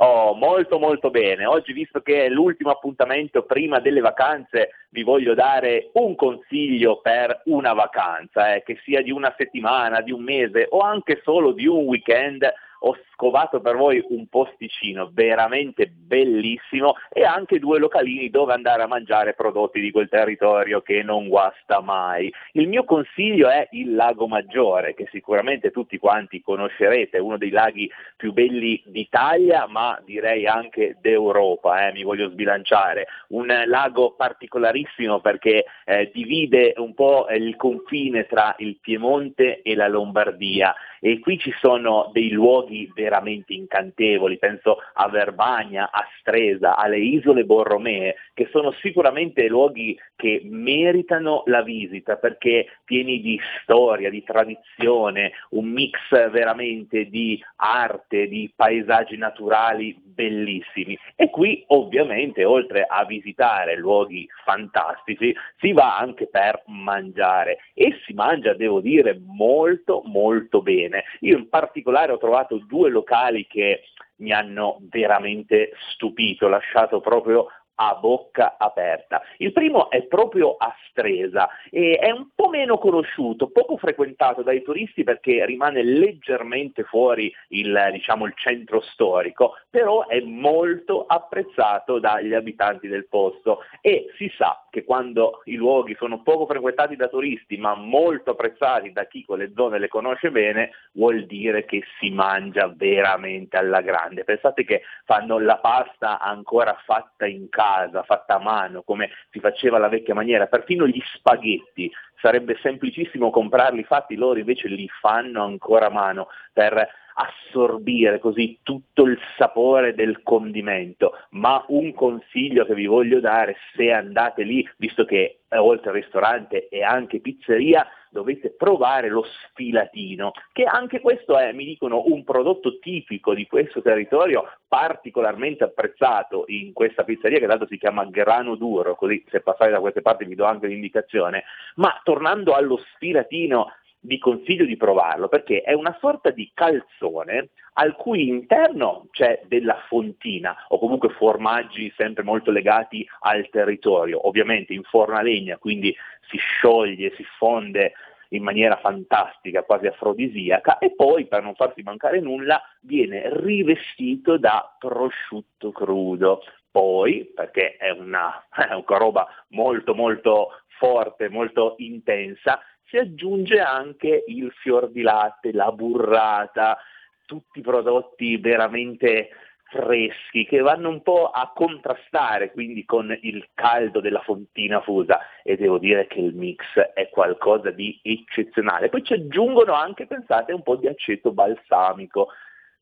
Speaker 32: Oh, molto molto bene. Oggi, visto che è l'ultimo appuntamento prima delle vacanze, vi voglio dare un consiglio per una vacanza, eh, che sia di una settimana, di un mese o anche solo di un weekend ho scovato per voi un posticino veramente bellissimo e anche due localini dove andare a mangiare prodotti di quel territorio che non guasta mai. Il mio consiglio è il Lago Maggiore, che sicuramente tutti quanti conoscerete, uno dei laghi più belli d'Italia, ma direi anche d'Europa, eh, mi voglio sbilanciare. Un lago particolarissimo perché eh, divide un po' il confine tra il Piemonte e la Lombardia e qui ci sono dei luoghi veramente incantevoli, penso a Verbagna, a Stresa, alle isole Borromee, che sono sicuramente luoghi che meritano la visita perché pieni di storia, di tradizione, un mix veramente di arte, di paesaggi naturali bellissimi. E qui ovviamente oltre a visitare luoghi fantastici si va anche per mangiare e si mangia, devo dire, molto molto bene. Io in particolare ho trovato due locali che mi hanno veramente stupito, lasciato proprio a bocca aperta. Il primo è proprio a Stresa e è un po' meno conosciuto, poco frequentato dai turisti perché rimane leggermente fuori il, diciamo, il centro storico, però è molto apprezzato dagli abitanti del posto e si sa che quando i luoghi sono poco frequentati da turisti ma molto apprezzati da chi quelle zone le conosce bene, vuol dire che si mangia veramente alla grande. Pensate che fanno la pasta ancora fatta in casa fatta a mano, come si faceva alla vecchia maniera, perfino gli spaghetti, sarebbe semplicissimo comprarli fatti, loro invece li fanno ancora a mano per assorbire così tutto il sapore del condimento, ma un consiglio che vi voglio dare se andate lì, visto che eh, oltre al ristorante e anche pizzeria, dovete provare lo sfilatino, che anche questo è, mi dicono, un prodotto tipico di questo territorio, particolarmente apprezzato in questa pizzeria che dato si chiama Grano Duro, così se passate da queste parti vi do anche l'indicazione, ma tornando allo sfilatino, vi consiglio di provarlo perché è una sorta di calzone al cui interno c'è della fontina o comunque formaggi sempre molto legati al territorio, ovviamente in forno legna, quindi si scioglie, si fonde in maniera fantastica, quasi afrodisiaca, e poi per non farsi mancare nulla viene rivestito da prosciutto crudo. Poi, perché è una, è una roba molto molto forte, molto intensa, si aggiunge anche il fior di latte, la burrata, tutti prodotti veramente freschi che vanno un po' a contrastare quindi con il caldo della fontina fusa. E devo dire che il mix è qualcosa di eccezionale. Poi ci aggiungono anche, pensate, un po' di aceto balsamico,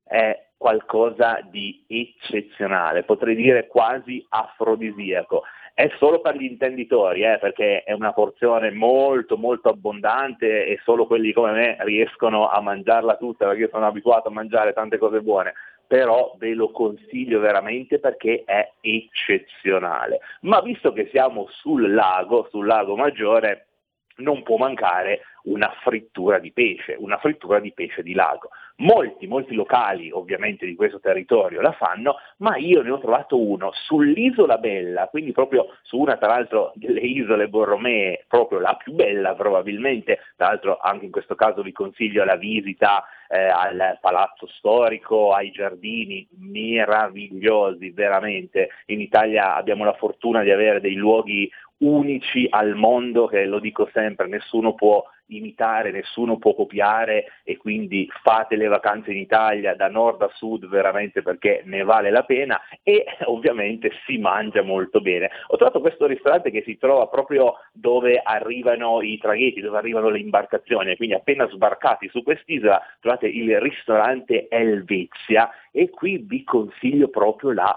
Speaker 32: è qualcosa di eccezionale, potrei dire quasi afrodisiaco è solo per gli intenditori, eh, perché è una porzione molto molto abbondante e solo quelli come me riescono a mangiarla tutta perché io sono abituato a mangiare tante cose buone, però ve lo consiglio veramente perché è eccezionale. Ma visto che siamo sul lago, sul lago Maggiore, non può mancare una frittura di pesce, una frittura di pesce di lago. Molti, molti locali ovviamente di questo territorio la fanno, ma io ne ho trovato uno sull'isola Bella, quindi proprio su una tra l'altro delle isole Borromee, proprio la più bella probabilmente, tra l'altro anche in questo caso vi consiglio la visita eh, al palazzo storico, ai giardini meravigliosi, veramente. In Italia abbiamo la fortuna di avere dei luoghi unici al mondo che lo dico sempre, nessuno può imitare, nessuno può copiare e quindi fate le vacanze in Italia da nord a sud veramente perché ne vale la pena e ovviamente si mangia molto bene. Ho trovato questo ristorante che si trova proprio dove arrivano i traghetti, dove arrivano le imbarcazioni, quindi appena sbarcati su quest'isola trovate il ristorante Elvezia e qui vi consiglio proprio la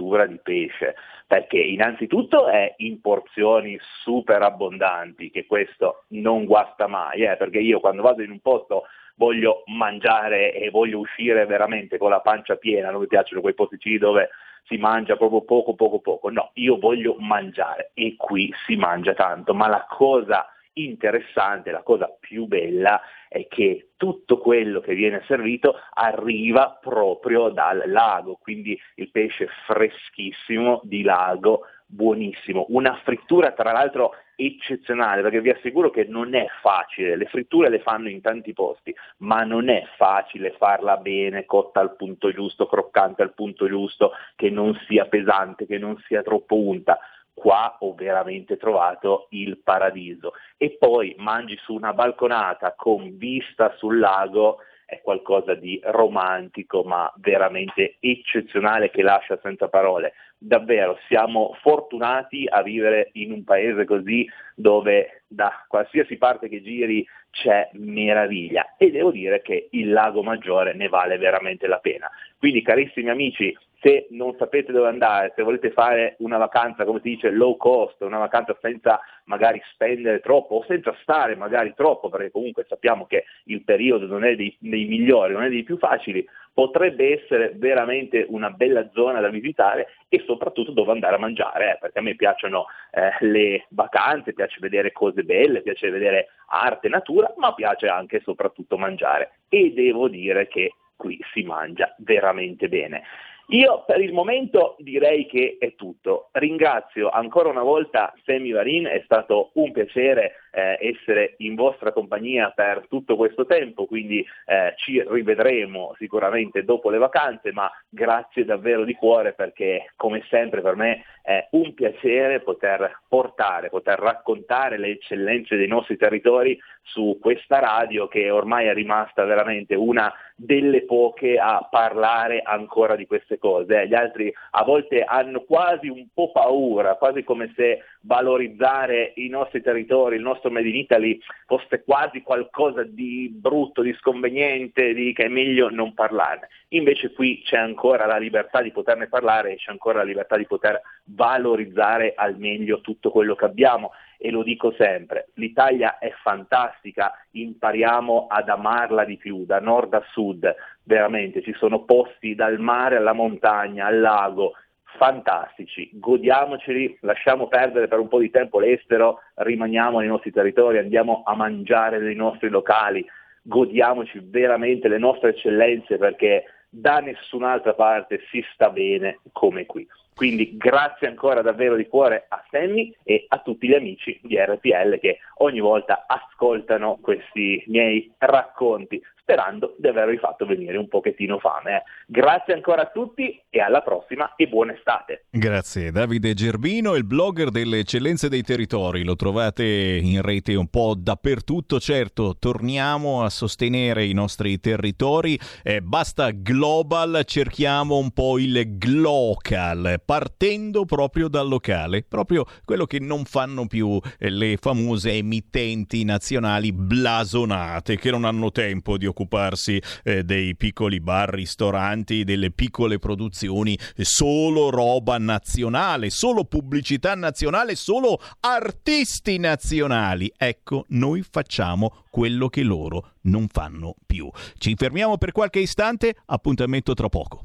Speaker 32: frittura di pesce perché innanzitutto è in porzioni super abbondanti, che questo non guasta mai, eh, perché io quando vado in un posto voglio mangiare e voglio uscire veramente con la pancia piena, non mi piacciono quei posticini dove si mangia proprio poco, poco, poco, no, io voglio mangiare e qui si mangia tanto, ma la cosa interessante, la cosa più bella è che tutto quello che viene servito arriva proprio dal lago, quindi il pesce freschissimo di lago, buonissimo, una frittura tra l'altro eccezionale perché vi assicuro che non è facile, le fritture le fanno in tanti posti, ma non è facile farla bene, cotta al punto giusto, croccante al punto giusto, che non sia pesante, che non sia troppo unta qua ho veramente trovato il paradiso. E poi mangi su una balconata con vista sul lago, è qualcosa di romantico ma veramente eccezionale che lascia senza parole. Davvero siamo fortunati a vivere in un paese così dove da qualsiasi parte che giri c'è meraviglia e devo dire che il lago Maggiore ne vale veramente la pena. Quindi carissimi amici, se non sapete dove andare, se volete fare una vacanza, come si dice, low cost, una vacanza senza magari spendere troppo o senza stare magari troppo, perché comunque sappiamo che il periodo non è dei, dei migliori, non è dei più facili, potrebbe essere veramente una bella zona da visitare e soprattutto dove andare a mangiare, eh, perché a me piacciono eh, le vacanze, piace vedere cose belle, piace vedere arte, natura, ma piace anche e soprattutto mangiare e devo dire che qui si mangia veramente bene. Io per il momento direi che è tutto. Ringrazio ancora una volta Semi Varin, è stato un piacere eh, essere in vostra compagnia per tutto questo tempo, quindi eh, ci rivedremo sicuramente dopo le vacanze, ma grazie davvero di cuore perché come sempre per me è un piacere poter portare, poter raccontare le eccellenze dei nostri territori su questa radio che ormai è rimasta veramente una delle poche a parlare ancora di queste cose. Eh. Gli altri a volte hanno quasi un po' paura, quasi come se valorizzare i nostri territori, il nostro Made in Italy fosse quasi qualcosa di brutto, di sconveniente, di che è meglio non parlarne. Invece qui c'è ancora la libertà di poterne parlare e c'è ancora la libertà di poter valorizzare al meglio tutto quello che abbiamo e lo dico sempre, l'Italia è fantastica, impariamo ad amarla di più, da nord a sud, veramente ci sono posti dal mare alla montagna, al lago, fantastici, godiamoceli, lasciamo perdere per un po' di tempo l'estero, rimaniamo nei nostri territori, andiamo a mangiare nei nostri locali, godiamoci veramente le nostre eccellenze perché da nessun'altra parte si sta bene come qui. Quindi grazie ancora davvero di cuore a Sammy e a tutti gli amici di RPL che ogni volta ascoltano questi miei racconti sperando di avervi fatto venire un pochettino fame. Eh. Grazie ancora a tutti e alla prossima e buona estate.
Speaker 1: Grazie. Davide Gerbino, il blogger delle eccellenze dei territori, lo trovate in rete un po' dappertutto. Certo, torniamo a sostenere i nostri territori. Eh, basta global, cerchiamo un po' il glocal, partendo proprio dal locale, proprio quello che non fanno più eh, le famose emittenti nazionali blasonate che non hanno tempo di occupare occuparsi eh, dei piccoli bar, ristoranti, delle piccole produzioni, solo roba nazionale, solo pubblicità nazionale, solo artisti nazionali. Ecco, noi facciamo quello che loro non fanno più. Ci fermiamo per qualche istante, appuntamento tra poco.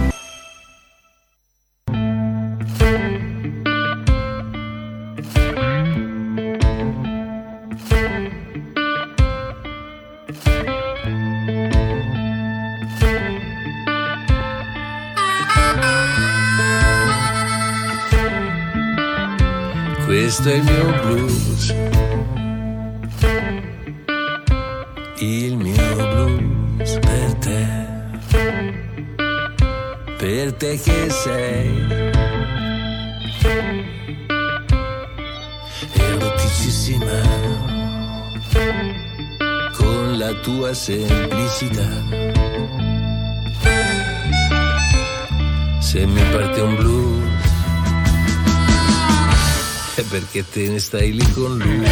Speaker 27: Mio blues. Il mio blues per te. Per te che sei. Eroticissima. Con la tua semplicità. Se mi parte un blues perché te ne stai lì con lui. Non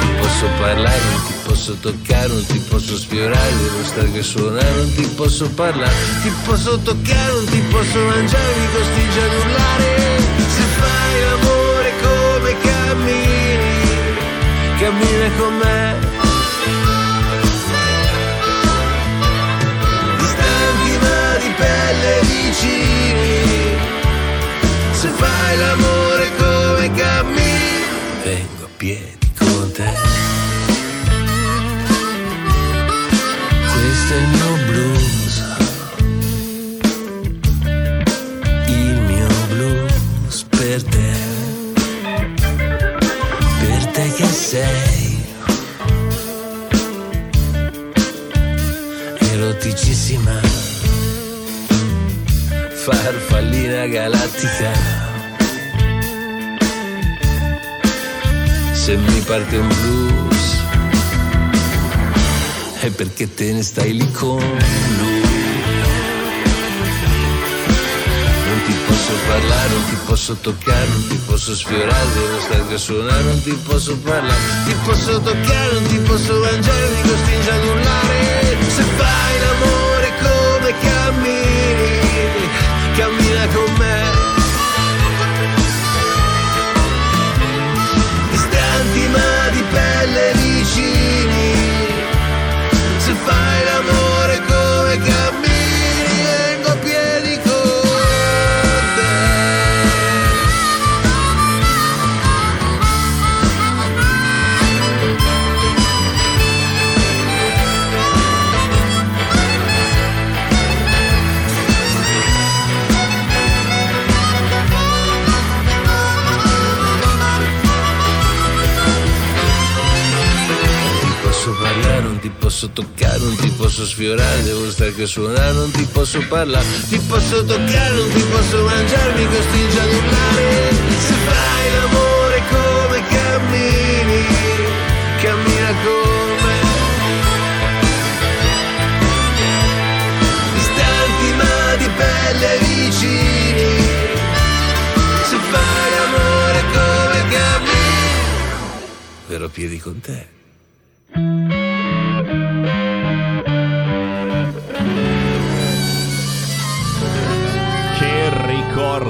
Speaker 27: ti posso parlare, non ti posso toccare, non ti posso sfiorare, devo stare che suonare, non ti posso parlare, ti posso toccare, non ti posso mangiare, mi costringe ad urlare. Se fai l'amore come cammini, cammina con me. Pelle vicini se fai l'amore come cammini. Vengo a piedi con te. Questo è il mio blues. Il mio blues per te. Per te che sei. Eroticissima. Farfallina galattica. Se mi parte un blues è perché te ne stai lì con lui. Non ti posso parlare, non ti posso toccare, non ti posso sfiorare, devo stare a suonare, non ti posso parlare, ti posso toccare, non ti posso mangiare, mi costringe ad urlare. Se fai l'amore posso toccare, non ti posso sfiorare, devo stare che suonare, non ti posso parlare, ti posso toccare, non ti posso mangiare, mi costringe ad urlare. Se fai l'amore come cammini, cammina con me. Distanti ma di pelle vicini, se fai l'amore come cammini, verrò piedi con te.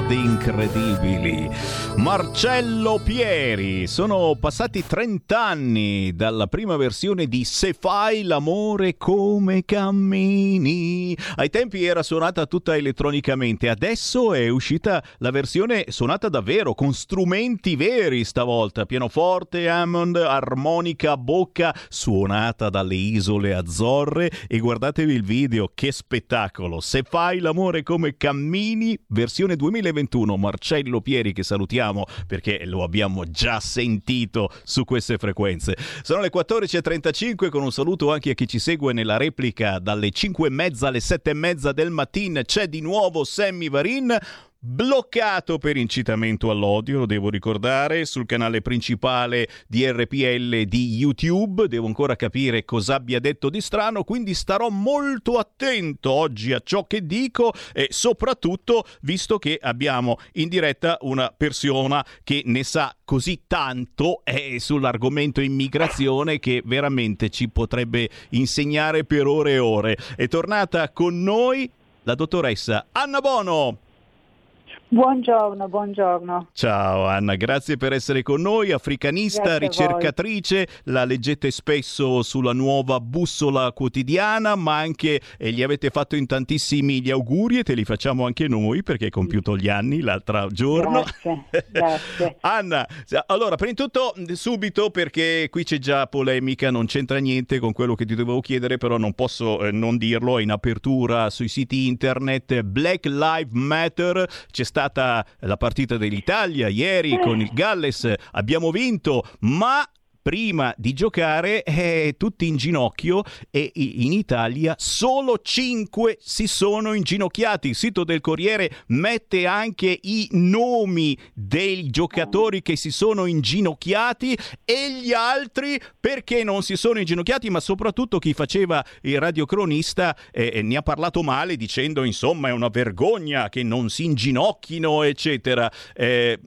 Speaker 1: Ricordi incredibili. Marcello Pieri. Sono passati 30 anni dalla prima versione di Se fai l'amore come cammini. Ai tempi era suonata tutta elettronicamente, adesso è uscita la versione suonata davvero con strumenti veri stavolta, pianoforte, Hammond, armonica bocca, suonata dalle isole Azzorre e guardatevi il video, che spettacolo. Se fai l'amore come cammini, versione 2023 14.21 Marcello Pieri che salutiamo perché lo abbiamo già sentito su queste frequenze. Sono le 14.35 con un saluto anche a chi ci segue nella replica dalle 5.30 alle 7.30 del mattino. C'è di nuovo Sammy Varin bloccato per incitamento all'odio, lo devo ricordare, sul canale principale di RPL di YouTube. Devo ancora capire cosa abbia detto di strano, quindi starò molto attento oggi a ciò che dico e soprattutto visto che abbiamo in diretta una persona che ne sa così tanto eh, sull'argomento immigrazione che veramente ci potrebbe insegnare per ore e ore. È tornata con noi la dottoressa Anna Bono.
Speaker 33: Buongiorno, buongiorno.
Speaker 1: Ciao Anna, grazie per essere con noi, africanista,
Speaker 33: Grazie
Speaker 1: ricercatrice, la leggete spesso sulla nuova bussola quotidiana, ma anche e gli avete fatto in tantissimi gli auguri e te li facciamo anche noi perché hai compiuto gli anni l'altro giorno.
Speaker 33: Grazie, grazie.
Speaker 1: Anna, allora, prima di tutto subito perché qui c'è già polemica, non c'entra niente con quello che ti dovevo chiedere, però non posso eh, non dirlo, in apertura sui siti internet Black Lives Matter, c'è stata la partita dell'Italia ieri con il Galles, abbiamo vinto, ma prima di giocare eh, tutti in ginocchio e in Italia solo 5 si sono inginocchiati. Il sito del Corriere mette anche i nomi dei giocatori che si sono inginocchiati e gli altri perché non si sono inginocchiati, ma soprattutto chi faceva il radiocronista eh, eh, ne ha parlato male dicendo insomma è una vergogna che non si inginocchino, eccetera. Eh,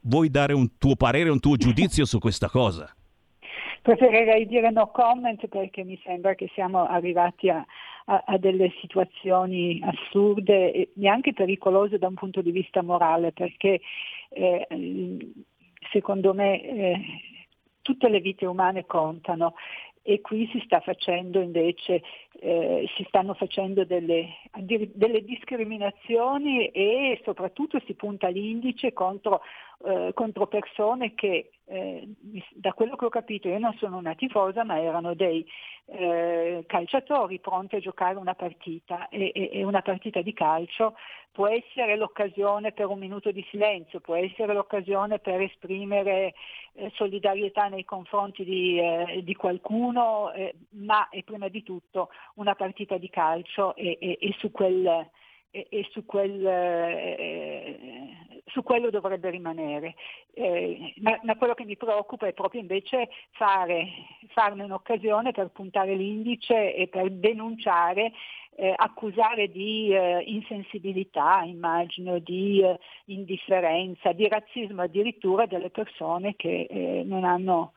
Speaker 1: vuoi dare un tuo parere, un tuo giudizio su questa cosa?
Speaker 33: Preferirei dire no comment perché mi sembra che siamo arrivati a, a- a delle situazioni assurde e neanche pericolose da un punto di vista morale perché eh, secondo me eh, tutte le vite umane contano. E qui si sta facendo invece eh, si stanno facendo delle, delle discriminazioni e soprattutto si punta l'indice contro, eh, contro persone che eh, da quello che ho capito io non sono una tifosa ma erano dei eh, calciatori pronti a giocare una partita e, e- e una partita di calcio può essere l'occasione per un minuto di silenzio, può essere l'occasione per esprimere eh, solidarietà nei confronti di, eh, di qualcuno, eh, ma è prima di tutto una partita di calcio e, e- e su quel, e, e su, quel, eh, su quello dovrebbe rimanere. Eh, ma, ma quello che mi preoccupa è proprio invece fare, farne un'occasione per puntare l'indice e per denunciare, eh, accusare di eh, insensibilità, immagino, di eh, indifferenza, di razzismo addirittura delle persone che eh, non, hanno,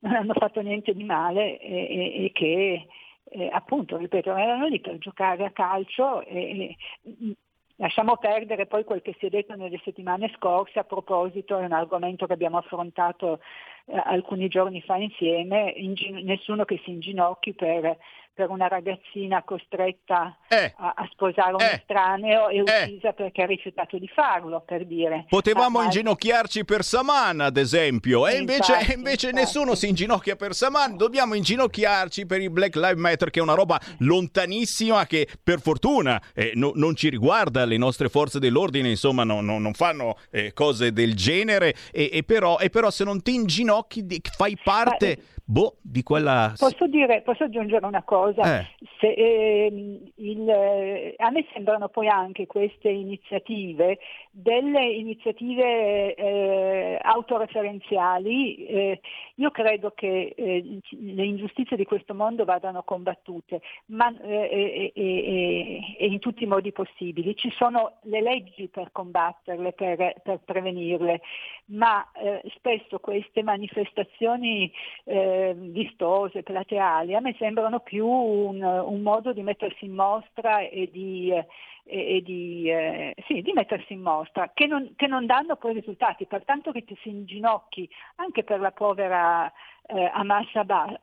Speaker 33: non hanno fatto niente di male e, e- e che eh, appunto, ripeto, erano lì per giocare a calcio e, e- lasciamo perdere poi quel che si è detto nelle settimane scorse a proposito, è un argomento che abbiamo affrontato alcuni giorni fa insieme, ingi- nessuno che si inginocchi per, per una ragazzina costretta a, a sposare un estraneo e uccisa perché ha rifiutato di farlo, per dire.
Speaker 1: Potevamo
Speaker 33: ma-
Speaker 1: inginocchiarci per Saman, ad esempio, e invece,
Speaker 33: Infatti,
Speaker 1: e invece nessuno si inginocchia per Saman. Dobbiamo inginocchiarci per il Black Lives Matter, che è una roba lontanissima che per fortuna eh, no- non ci riguarda. Le nostre forze dell'ordine, insomma, no- no- non fanno eh, cose del genere. E, e però, e però se non ti inginocchi, di- fai parte boh, di quella.
Speaker 33: Posso, dire, posso aggiungere una cosa?
Speaker 1: Eh.
Speaker 33: Se, ehm, il, eh, a me sembrano poi anche queste iniziative delle iniziative eh, autoreferenziali. eh, io credo che eh, le ingiustizie di questo mondo vadano combattute ma, eh, e, e- e- e in tutti i modi possibili. Ci sono le leggi per combatterle, per, per prevenirle, ma eh, spesso queste manifestazioni eh, vistose, plateali, a me sembrano più un, un modo di mettersi in mostra e di, eh, e di, eh, sì, di mettersi in mostra, che non, che non danno poi risultati, pertanto che ti si inginocchi anche per la povera eh, Hamas Abbas.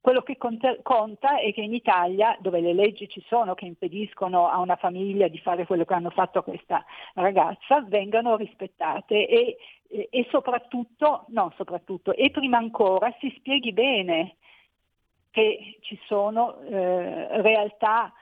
Speaker 33: Quello che conta, conta è che in Italia, dove le leggi ci sono che impediscono a una famiglia di fare quello che hanno fatto a questa ragazza, vengano rispettate e, e- e soprattutto, no soprattutto, e prima ancora si spieghi bene che ci sono eh, realtà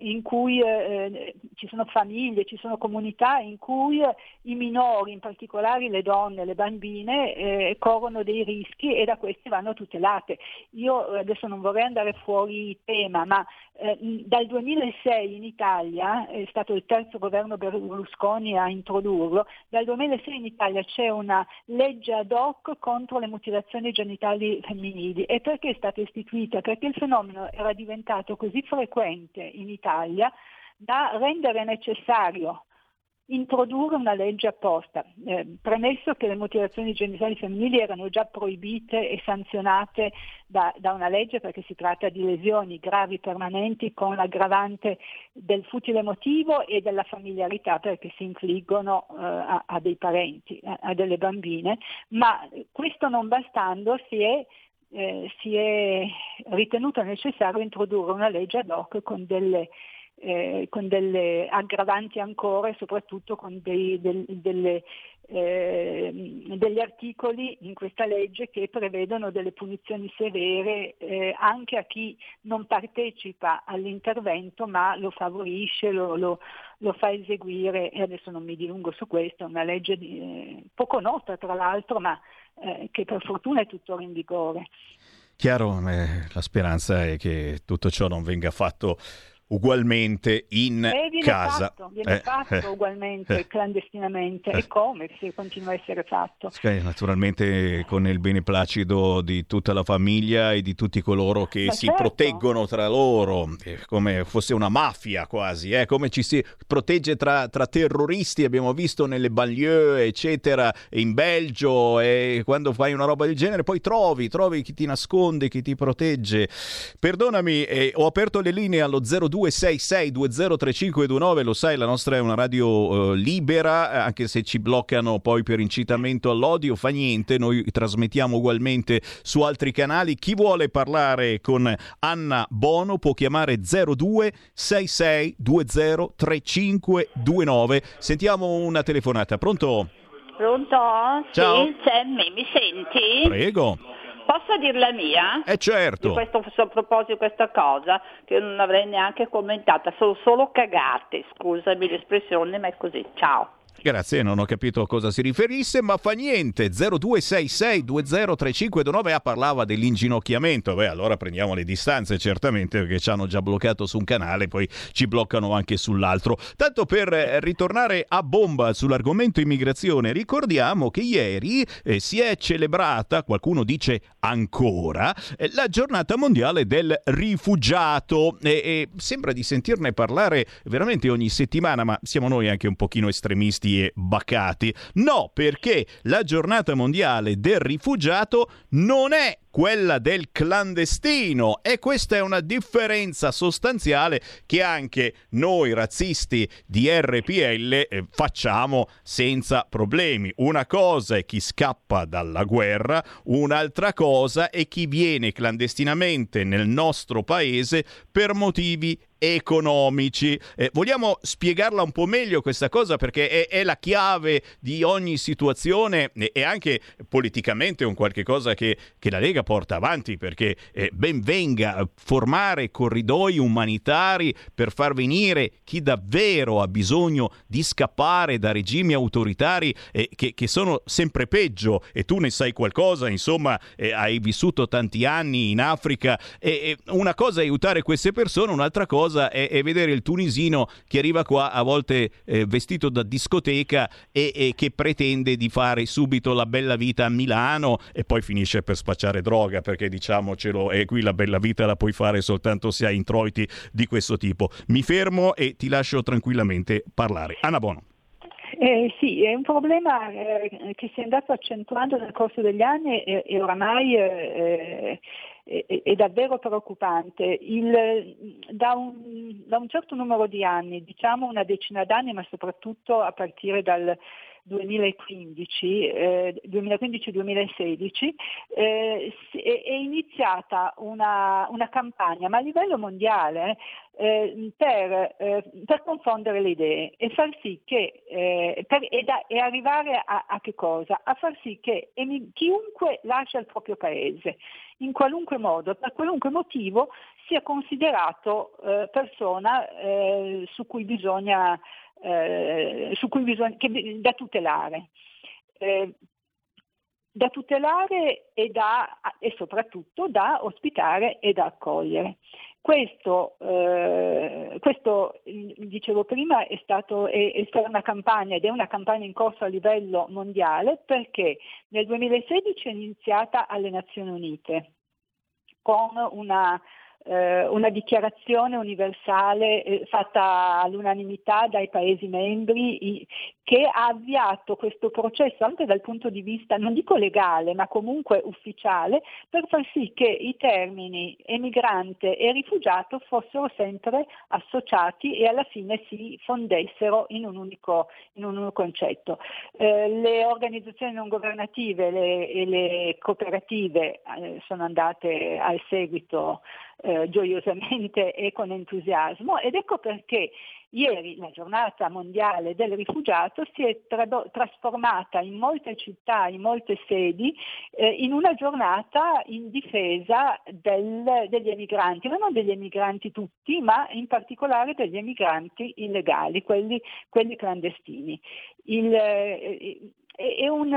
Speaker 33: in cui eh, ci sono famiglie, ci sono comunità in cui i minori, in particolare le donne, le bambine, eh, corrono dei rischi e da questi vanno tutelate. Io adesso non vorrei andare fuori tema, ma eh, dal 2006 in Italia, è stato il terzo governo Berlusconi a introdurlo, dal 2006 in Italia c'è una legge ad hoc contro le mutilazioni genitali femminili. E perché è stata istituita? Perché il fenomeno era diventato così frequente in Italia da rendere necessario introdurre una legge apposta, eh, premesso che le mutilazioni genitali femminili erano già proibite e sanzionate da, da, una legge perché si tratta di lesioni gravi permanenti con l'aggravante del futile emotivo e della familiarità perché si infliggono eh, a, a, dei parenti, a, a, delle bambine, ma questo non bastando si è, eh, si è ritenuto necessario introdurre una legge ad hoc con delle eh, con delle aggravanti ancora e soprattutto con dei, del, delle, eh, degli articoli in questa legge che prevedono delle punizioni severe eh, anche a chi non partecipa all'intervento ma lo favorisce, lo, lo, lo, fa eseguire e adesso non mi dilungo su questo, è una legge di, eh, poco nota tra l'altro ma eh, che per fortuna è tuttora in vigore.
Speaker 1: Chiaro, eh, la speranza è che tutto ciò non venga fatto ugualmente in
Speaker 33: eh, viene
Speaker 1: casa.
Speaker 33: Fatto, viene eh, fatto eh, ugualmente, eh, clandestinamente. E come se continua a essere fatto?
Speaker 1: naturalmente con il beneplacito di tutta la famiglia e di tutti coloro che Ma si certo. proteggono tra loro, come fosse una mafia quasi, eh? come ci si protegge tra, tra, terroristi, abbiamo visto nelle banlieue, eccetera, in Belgio, e quando fai una roba del genere poi trovi, trovi chi ti nasconde, chi ti protegge. Perdonami, eh, ho aperto le linee allo 02 0266203529, lo sai, la nostra è una radio uh, libera, eh, anche se ci bloccano poi per incitamento all'odio, fa niente, noi trasmettiamo ugualmente su altri canali. Chi vuole parlare con Anna Bono può chiamare 0266203529. Sentiamo una telefonata, pronto?
Speaker 34: Pronto?
Speaker 1: Ciao.
Speaker 34: Sì, Sammy, mi senti?
Speaker 1: Prego.
Speaker 34: Posso dir la mia?
Speaker 1: Eh certo.
Speaker 34: Di questo, a proposito di questa cosa, che io non avrei neanche commentata, sono solo cagate, scusami l'espressione, ma è così. Ciao.
Speaker 1: Grazie, non ho capito a cosa si riferisse, ma fa niente. 0266203529 ah, parlava dell'inginocchiamento. Beh, allora prendiamo le distanze, certamente, perché ci hanno già bloccato su un canale, poi ci bloccano anche sull'altro. Tanto per eh, ritornare a bomba sull'argomento immigrazione, ricordiamo che ieri eh, si è celebrata, qualcuno dice ancora, eh, la giornata mondiale del rifugiato. E, e sembra di sentirne parlare veramente ogni settimana, ma siamo noi anche un pochino estremisti e bacati. No, perché la giornata mondiale del rifugiato non è quella del clandestino e questa è una differenza sostanziale che anche noi razzisti di RPL eh, facciamo senza problemi. Una cosa è chi scappa dalla guerra, un'altra cosa è chi viene clandestinamente nel nostro paese per motivi economici. Eh, vogliamo spiegarla un po' meglio questa cosa perché è, è la chiave di ogni situazione e anche politicamente un qualche cosa che, che la Lega porta avanti perché eh, ben venga formare corridoi umanitari per far venire chi davvero ha bisogno di scappare da regimi autoritari eh, che, che, sono sempre peggio e tu ne sai qualcosa, insomma eh, hai vissuto tanti anni in Africa e una cosa è aiutare queste persone, un'altra cosa cosa è, è, vedere il tunisino che arriva qua a volte eh, vestito da discoteca e, e, che pretende di fare subito la bella vita a Milano e poi finisce per spacciare droga perché diciamocelo e qui la bella vita la puoi fare soltanto se hai introiti di questo tipo. Mi fermo e ti lascio tranquillamente parlare. Anna Bono.
Speaker 33: Eh, sì, è un problema eh, che si è andato accentuando nel corso degli anni e, e oramai eh, è, è, davvero preoccupante. Il, da, un, da, un, certo numero di anni, diciamo una decina d'anni, ma soprattutto a partire dal 2015, eh, 2015-2016 eh, è iniziata una, una, campagna, ma a livello mondiale, eh, per, eh, per, confondere le idee e far sì che, eh, per, e, da, e, arrivare a, a, che cosa? A far sì che chiunque lascia il proprio paese, in qualunque modo, per qualunque motivo, sia considerato eh, persona su cui bisogna eh, bisogna, che, da tutelare. Eh, da tutelare e, da, e, soprattutto da ospitare e da accogliere. Questo, eh, questo dicevo prima, è, stato, è, è, stata una campagna ed è una campagna in corso a livello mondiale perché nel 2016 è iniziata alle Nazioni Unite con una una dichiarazione universale eh, fatta all'unanimità dai Paesi membri che ha avviato questo processo anche dal punto di vista, non dico legale, ma comunque ufficiale, per far sì che i termini emigrante e rifugiato fossero sempre associati e alla fine si fondessero in un unico, in un unico concetto. Eh, le organizzazioni non governative le, e le cooperative eh, sono andate al seguito eh, gioiosamente e con entusiasmo ed ecco perché Ieri la giornata mondiale del rifugiato si è trado- trasformata in molte città, in molte sedi, eh, in una giornata in difesa del, degli emigranti, ma non degli emigranti tutti, ma in particolare degli emigranti illegali, quelli, quelli clandestini. Il, eh, è, un,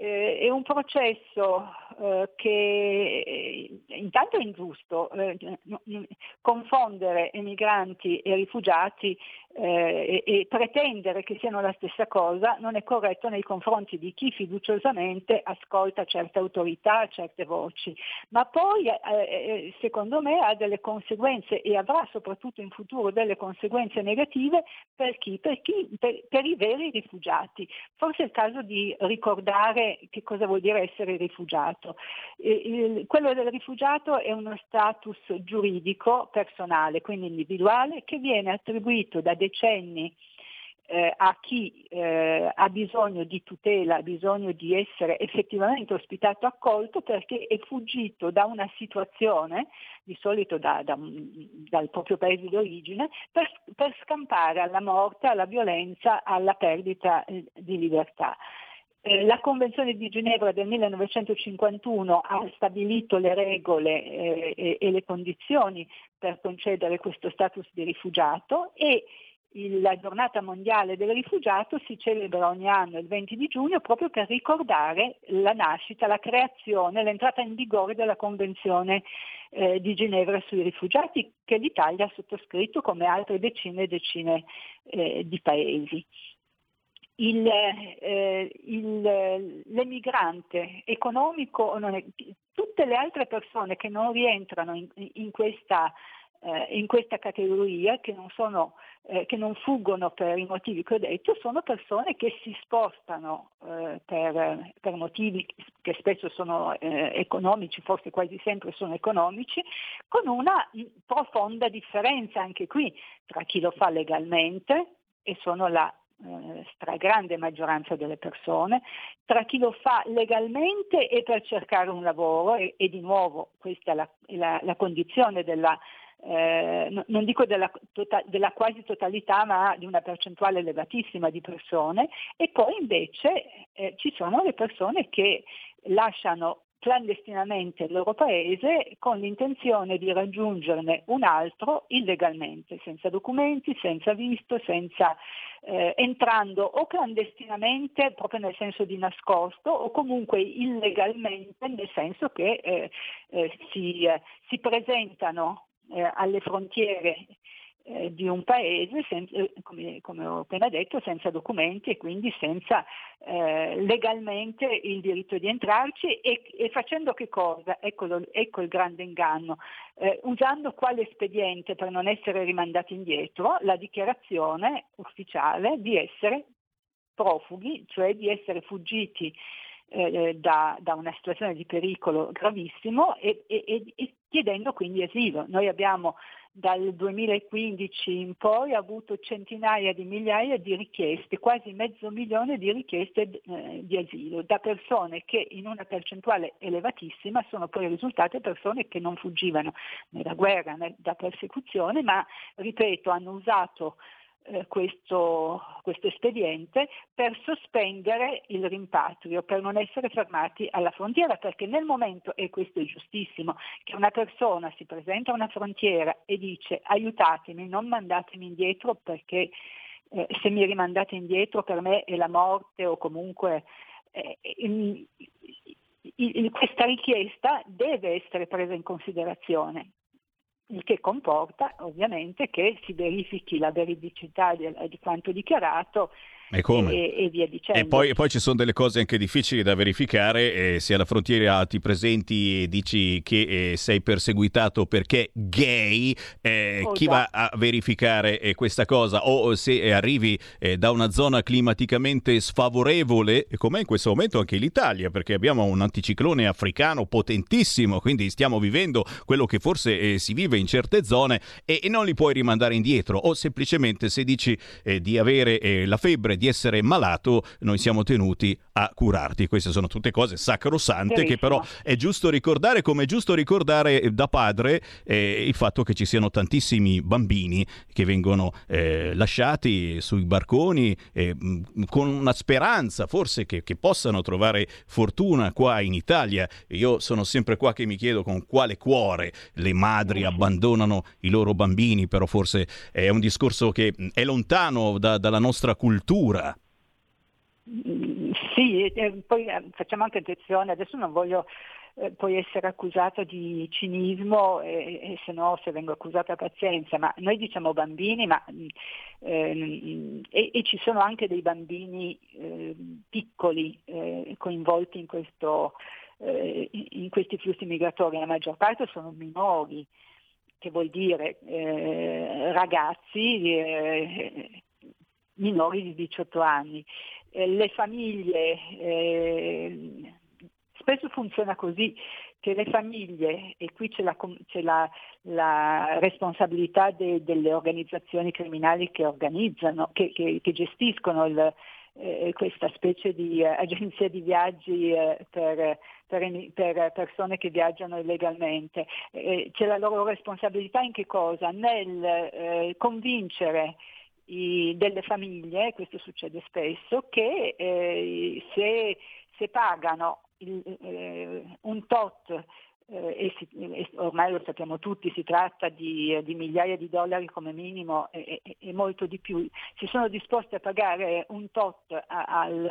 Speaker 33: eh, è un processo eh, che eh, intanto è ingiusto, eh, confondere emigranti e rifugiati eh, e, e, pretendere che siano la stessa cosa non è corretto nei confronti di chi fiduciosamente ascolta certe autorità, certe voci, ma poi eh, eh, secondo me ha delle conseguenze e avrà soprattutto in futuro delle conseguenze negative per chi? Per, chi? per, per i veri rifugiati. Forse è il caso di ricordare che cosa vuol dire essere rifugiato. Il, quello del rifugiato è uno status giuridico personale, quindi individuale, che viene attribuito da decenni eh, a chi eh, ha bisogno di tutela, ha bisogno di essere effettivamente ospitato, accolto perché è fuggito da una situazione, di solito da, da, dal proprio paese d'origine, per, per scampare alla morte, alla violenza, alla perdita eh, di libertà. Eh, la Convenzione di Ginevra del 1951 ha stabilito le regole eh, e, le condizioni per concedere questo status di rifugiato e la giornata mondiale del rifugiato si celebra ogni anno il 20 di giugno proprio per ricordare la nascita, la creazione, l'entrata in vigore della Convenzione eh, di Ginevra sui rifugiati che l'Italia ha sottoscritto come altre decine e decine eh, di paesi. Il, eh, il, l'emigrante economico, tutte le altre persone che non rientrano in, in, questa, eh, in questa, categoria, che non, sono, eh, che non, fuggono per i motivi che ho detto, sono persone che si spostano eh, per, per, motivi che spesso sono eh, economici, forse quasi sempre sono economici, con una profonda differenza anche qui tra chi lo fa legalmente e sono la eh, stragrande maggioranza delle persone, tra chi lo fa legalmente e per cercare un lavoro e, e di nuovo questa è la, la, la condizione della, eh, non dico della, tota, della, quasi totalità, ma di una percentuale elevatissima di persone, e poi invece eh, ci sono le persone che lasciano clandestinamente il loro paese con l'intenzione di raggiungerne un altro illegalmente, senza documenti, senza visto, senza, eh, entrando o clandestinamente, proprio nel senso di nascosto, o comunque illegalmente, nel senso che eh, eh, si, eh, si, presentano eh, alle frontiere eh, di un paese, eh, come, ho appena detto, senza documenti e quindi senza eh, legalmente il diritto di entrarci e, e facendo che cosa? Eccolo, ecco il grande inganno, usando quale espediente per non essere rimandati indietro? La dichiarazione ufficiale di essere profughi, cioè di essere fuggiti eh, da, da, una situazione di pericolo gravissimo e, e, e, chiedendo quindi asilo. Noi abbiamo dal 2015 in poi avuto centinaia di migliaia di richieste, quasi mezzo milione di richieste eh, di asilo, da persone che in una percentuale elevatissima sono poi risultate persone che non fuggivano né da guerra né da persecuzione, ma ripeto hanno usato eh, questo, questo, espediente per sospendere il rimpatrio, per non essere fermati alla frontiera, perché nel momento, e questo è giustissimo, che una persona si presenta a una frontiera e dice aiutatemi, non mandatemi indietro perché eh, se mi rimandate indietro per me è la morte o comunque eh, in, in, questa richiesta deve essere presa in considerazione il che comporta ovviamente che si verifichi la veridicità di, di quanto dichiarato
Speaker 1: e, e,
Speaker 33: e, via dicendo.
Speaker 1: E poi, e poi, ci sono delle cose anche difficili da verificare. Eh, se alla frontiera ti presenti e dici che eh, sei perseguitato perché gay, eh, oh, chi già. va a verificare eh, questa cosa? O se arrivi eh, da una zona climaticamente sfavorevole, come in questo momento anche l'Italia, perché abbiamo un anticiclone africano potentissimo, quindi stiamo vivendo quello che forse eh, si vive in certe zone e, non li puoi rimandare indietro. O semplicemente se dici di avere la febbre, di essere malato, noi siamo tenuti a curarti. Queste sono tutte cose sacrosante Verissimo. che però è giusto ricordare, come è giusto ricordare da padre eh, il fatto che ci siano tantissimi bambini che vengono eh, lasciati sui barconi eh, con una speranza forse che, che possano trovare fortuna qua in Italia. Io sono sempre qua che mi chiedo con quale cuore le madri abbandonano i loro bambini, però forse è un discorso che è lontano da, dalla nostra cultura paura.
Speaker 33: Sì, e poi eh, facciamo anche attenzione, adesso non voglio eh, poi essere accusata di cinismo e, e, se no se vengo accusata pazienza, ma noi diciamo bambini ma, eh, e, e, ci sono anche dei bambini eh, piccoli eh, coinvolti in, questo, eh, in, questi flussi migratori, la maggior parte sono minori, che vuol dire ragazzi minori di 18 anni. Eh, le famiglie, eh, spesso funziona così, che le famiglie, e qui c'è la, c'è la, la responsabilità de, delle organizzazioni criminali che organizzano, che, che, che gestiscono il, eh, questa specie di eh, agenzia di viaggi eh, per, per, per, persone che viaggiano illegalmente. Eh, c'è la loro responsabilità in che cosa? Nel convincere i, delle famiglie, questo succede spesso, che eh, se, se, pagano il, eh, un tot eh, e, e, ormai lo sappiamo tutti, si tratta di, di migliaia di dollari come minimo e, e, e, molto di più, si sono disposti a pagare un tot a, al,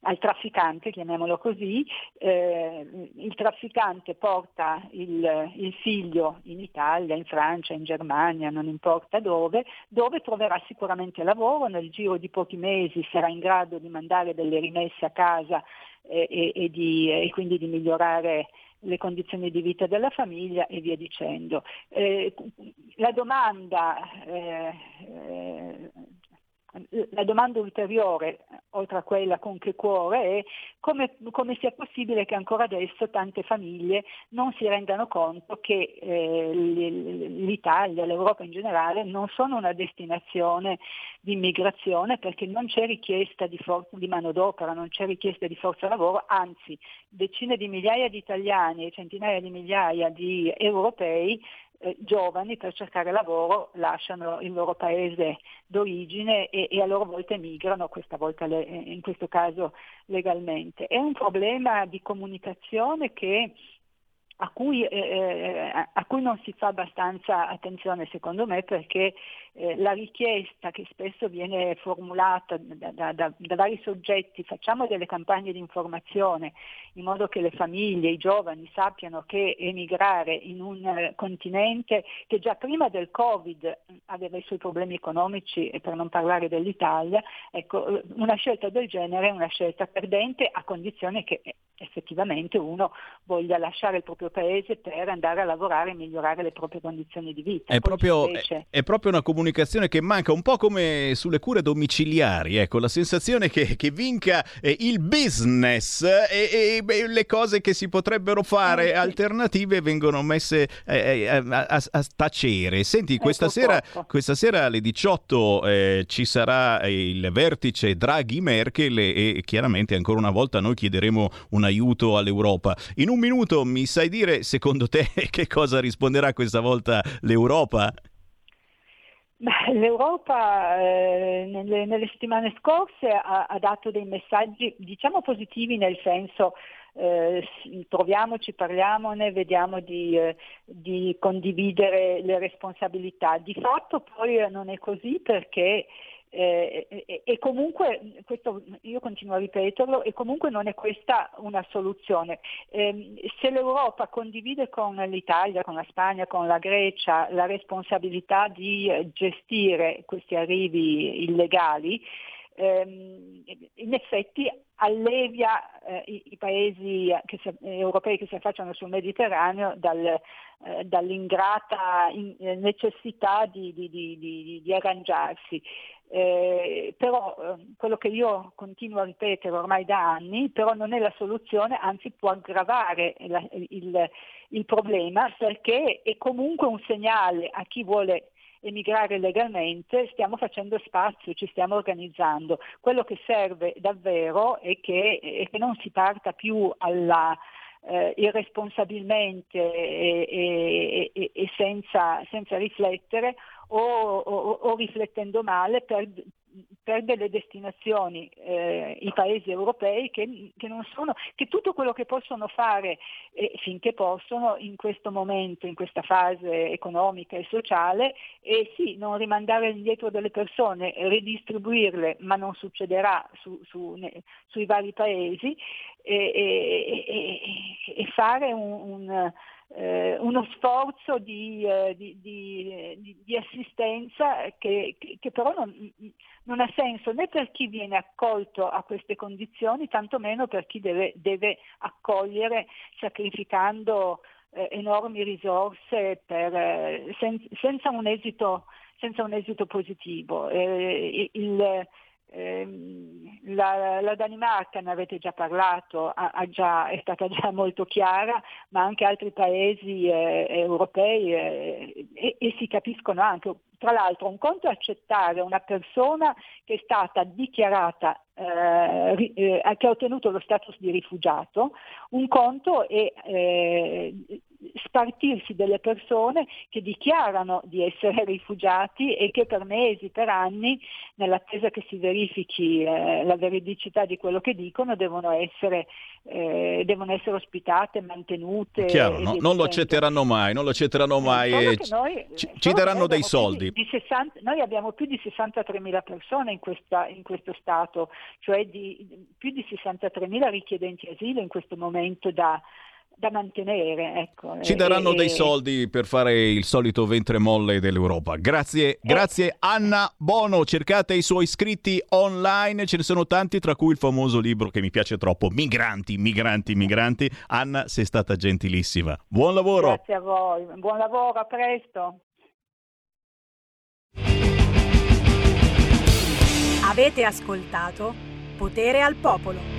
Speaker 33: al, trafficante, chiamiamolo così, eh, il trafficante porta il, il, figlio in Italia, in Francia, in Germania, non importa dove, dove troverà sicuramente lavoro, nel giro di pochi mesi sarà in grado di mandare delle rimesse a casa e, di, e quindi di migliorare le condizioni di vita della famiglia e via dicendo. Eh, la domanda eh, eh la domanda ulteriore, oltre a quella con che cuore, è come, come, sia possibile che ancora adesso tante famiglie non si rendano conto che eh, l'Italia, l'Europa in generale, non sono una destinazione di immigrazione perché non c'è richiesta di, for- di manodopera, non c'è richiesta di forza lavoro, anzi decine di migliaia di italiani e centinaia di migliaia di europei eh, giovani per cercare lavoro lasciano il loro paese d'origine e, e a loro volta emigrano, questa volta le, eh, in questo caso legalmente. È un problema di comunicazione che a cui, eh, eh, a cui, non si fa abbastanza attenzione secondo me perché eh, la richiesta che spesso viene formulata da, da, da, da, vari soggetti, facciamo delle campagne di informazione in modo che le famiglie, i giovani sappiano che emigrare in un eh, continente che già prima del Covid aveva i suoi problemi economici e per non parlare dell'Italia, ecco, una scelta del genere è una scelta perdente a condizione che effettivamente uno voglia lasciare il proprio paese per andare a lavorare e migliorare le proprie condizioni di vita.
Speaker 1: È proprio, è, è proprio, una comunicazione che manca, un po' come sulle cure domiciliari, ecco, la sensazione che, che vinca eh, il business e, e, le cose che si potrebbero fare eh, alternative vengono messe eh, eh a, a, a, tacere. Senti, questa sera, questa sera, alle 18 eh, ci sarà il vertice Draghi-Merkel e, e chiaramente ancora una volta noi chiederemo una aiuto all'Europa. In un minuto mi sai dire, secondo te, che cosa risponderà questa volta l'Europa?
Speaker 33: L'Europa eh, nelle, nelle, settimane scorse ha, ha, dato dei messaggi diciamo positivi nel senso eh, troviamoci, parliamone, vediamo di, eh, di, condividere le responsabilità. Di fatto poi non è così perché eh, e, e, comunque, questo io continuo a ripeterlo, e comunque non è questa una soluzione. Eh, se l'Europa condivide con l'Italia, con la Spagna, con la Grecia la responsabilità di gestire questi arrivi illegali, ehm, in effetti allevia eh, i, i, paesi che si, europei che si affacciano sul Mediterraneo dal, eh, dall'ingrata in, eh, necessità di, di, di, di arrangiarsi. Eh, però eh, quello che io continuo a ripetere ormai da anni, però non è la soluzione, anzi può aggravare la, il, il problema perché è comunque un segnale a chi vuole emigrare legalmente, stiamo facendo spazio, ci stiamo organizzando. Quello che serve davvero è che, è che non si parta più alla, eh, irresponsabilmente e, e, e senza, senza, riflettere o, o, o, riflettendo male per per delle destinazioni eh, i paesi europei che, che, sono, che, tutto quello che possono fare eh, finché possono in questo momento, in questa fase economica e sociale, e sì, non rimandare indietro delle persone, ridistribuirle, ma non succederà su, su, ne, sui vari paesi, e, e, e fare un, un eh, uno sforzo di, eh, di, di, di assistenza che, che però non, non, ha senso né per chi viene accolto a queste condizioni, tantomeno per chi deve, deve accogliere sacrificando eh, enormi risorse per, eh, sen, senza, un esito, senza, un esito, positivo. Eh, il, Ehm, la, la, Danimarca, ne avete già parlato, ha, ha già, è stata già molto chiara, ma anche altri paesi eh, europei eh, e, e, si capiscono anche. Tra l'altro un conto è accettare una persona che è stata dichiarata, eh, eh che ha ottenuto lo status di rifugiato, un conto è eh, spartirsi delle persone che dichiarano di essere rifugiati e che per mesi, per anni, nell'attesa che si verifichi eh, la veridicità di quello che dicono, devono essere, eh, devono essere ospitate, mantenute.
Speaker 1: Chiaro, no, non lo accetteranno mai, non lo accetteranno mai e noi, ci, ci daranno dei soldi.
Speaker 33: Di, di 60, noi abbiamo più di 63 mila persone in, questa, in questo Stato, cioè di, più di 63 mila richiedenti asilo in questo momento da da mantenere. Ecco.
Speaker 1: Ci daranno e, dei soldi per fare il solito ventre molle dell'Europa. Grazie, eh. grazie Anna Bono. Cercate i suoi scritti online, ce ne sono tanti, tra cui il famoso libro che mi piace troppo, Migranti, migranti, migranti. Anna, sei stata gentilissima. Buon lavoro.
Speaker 33: Grazie a voi, buon lavoro, a presto.
Speaker 35: Avete ascoltato Potere al Popolo.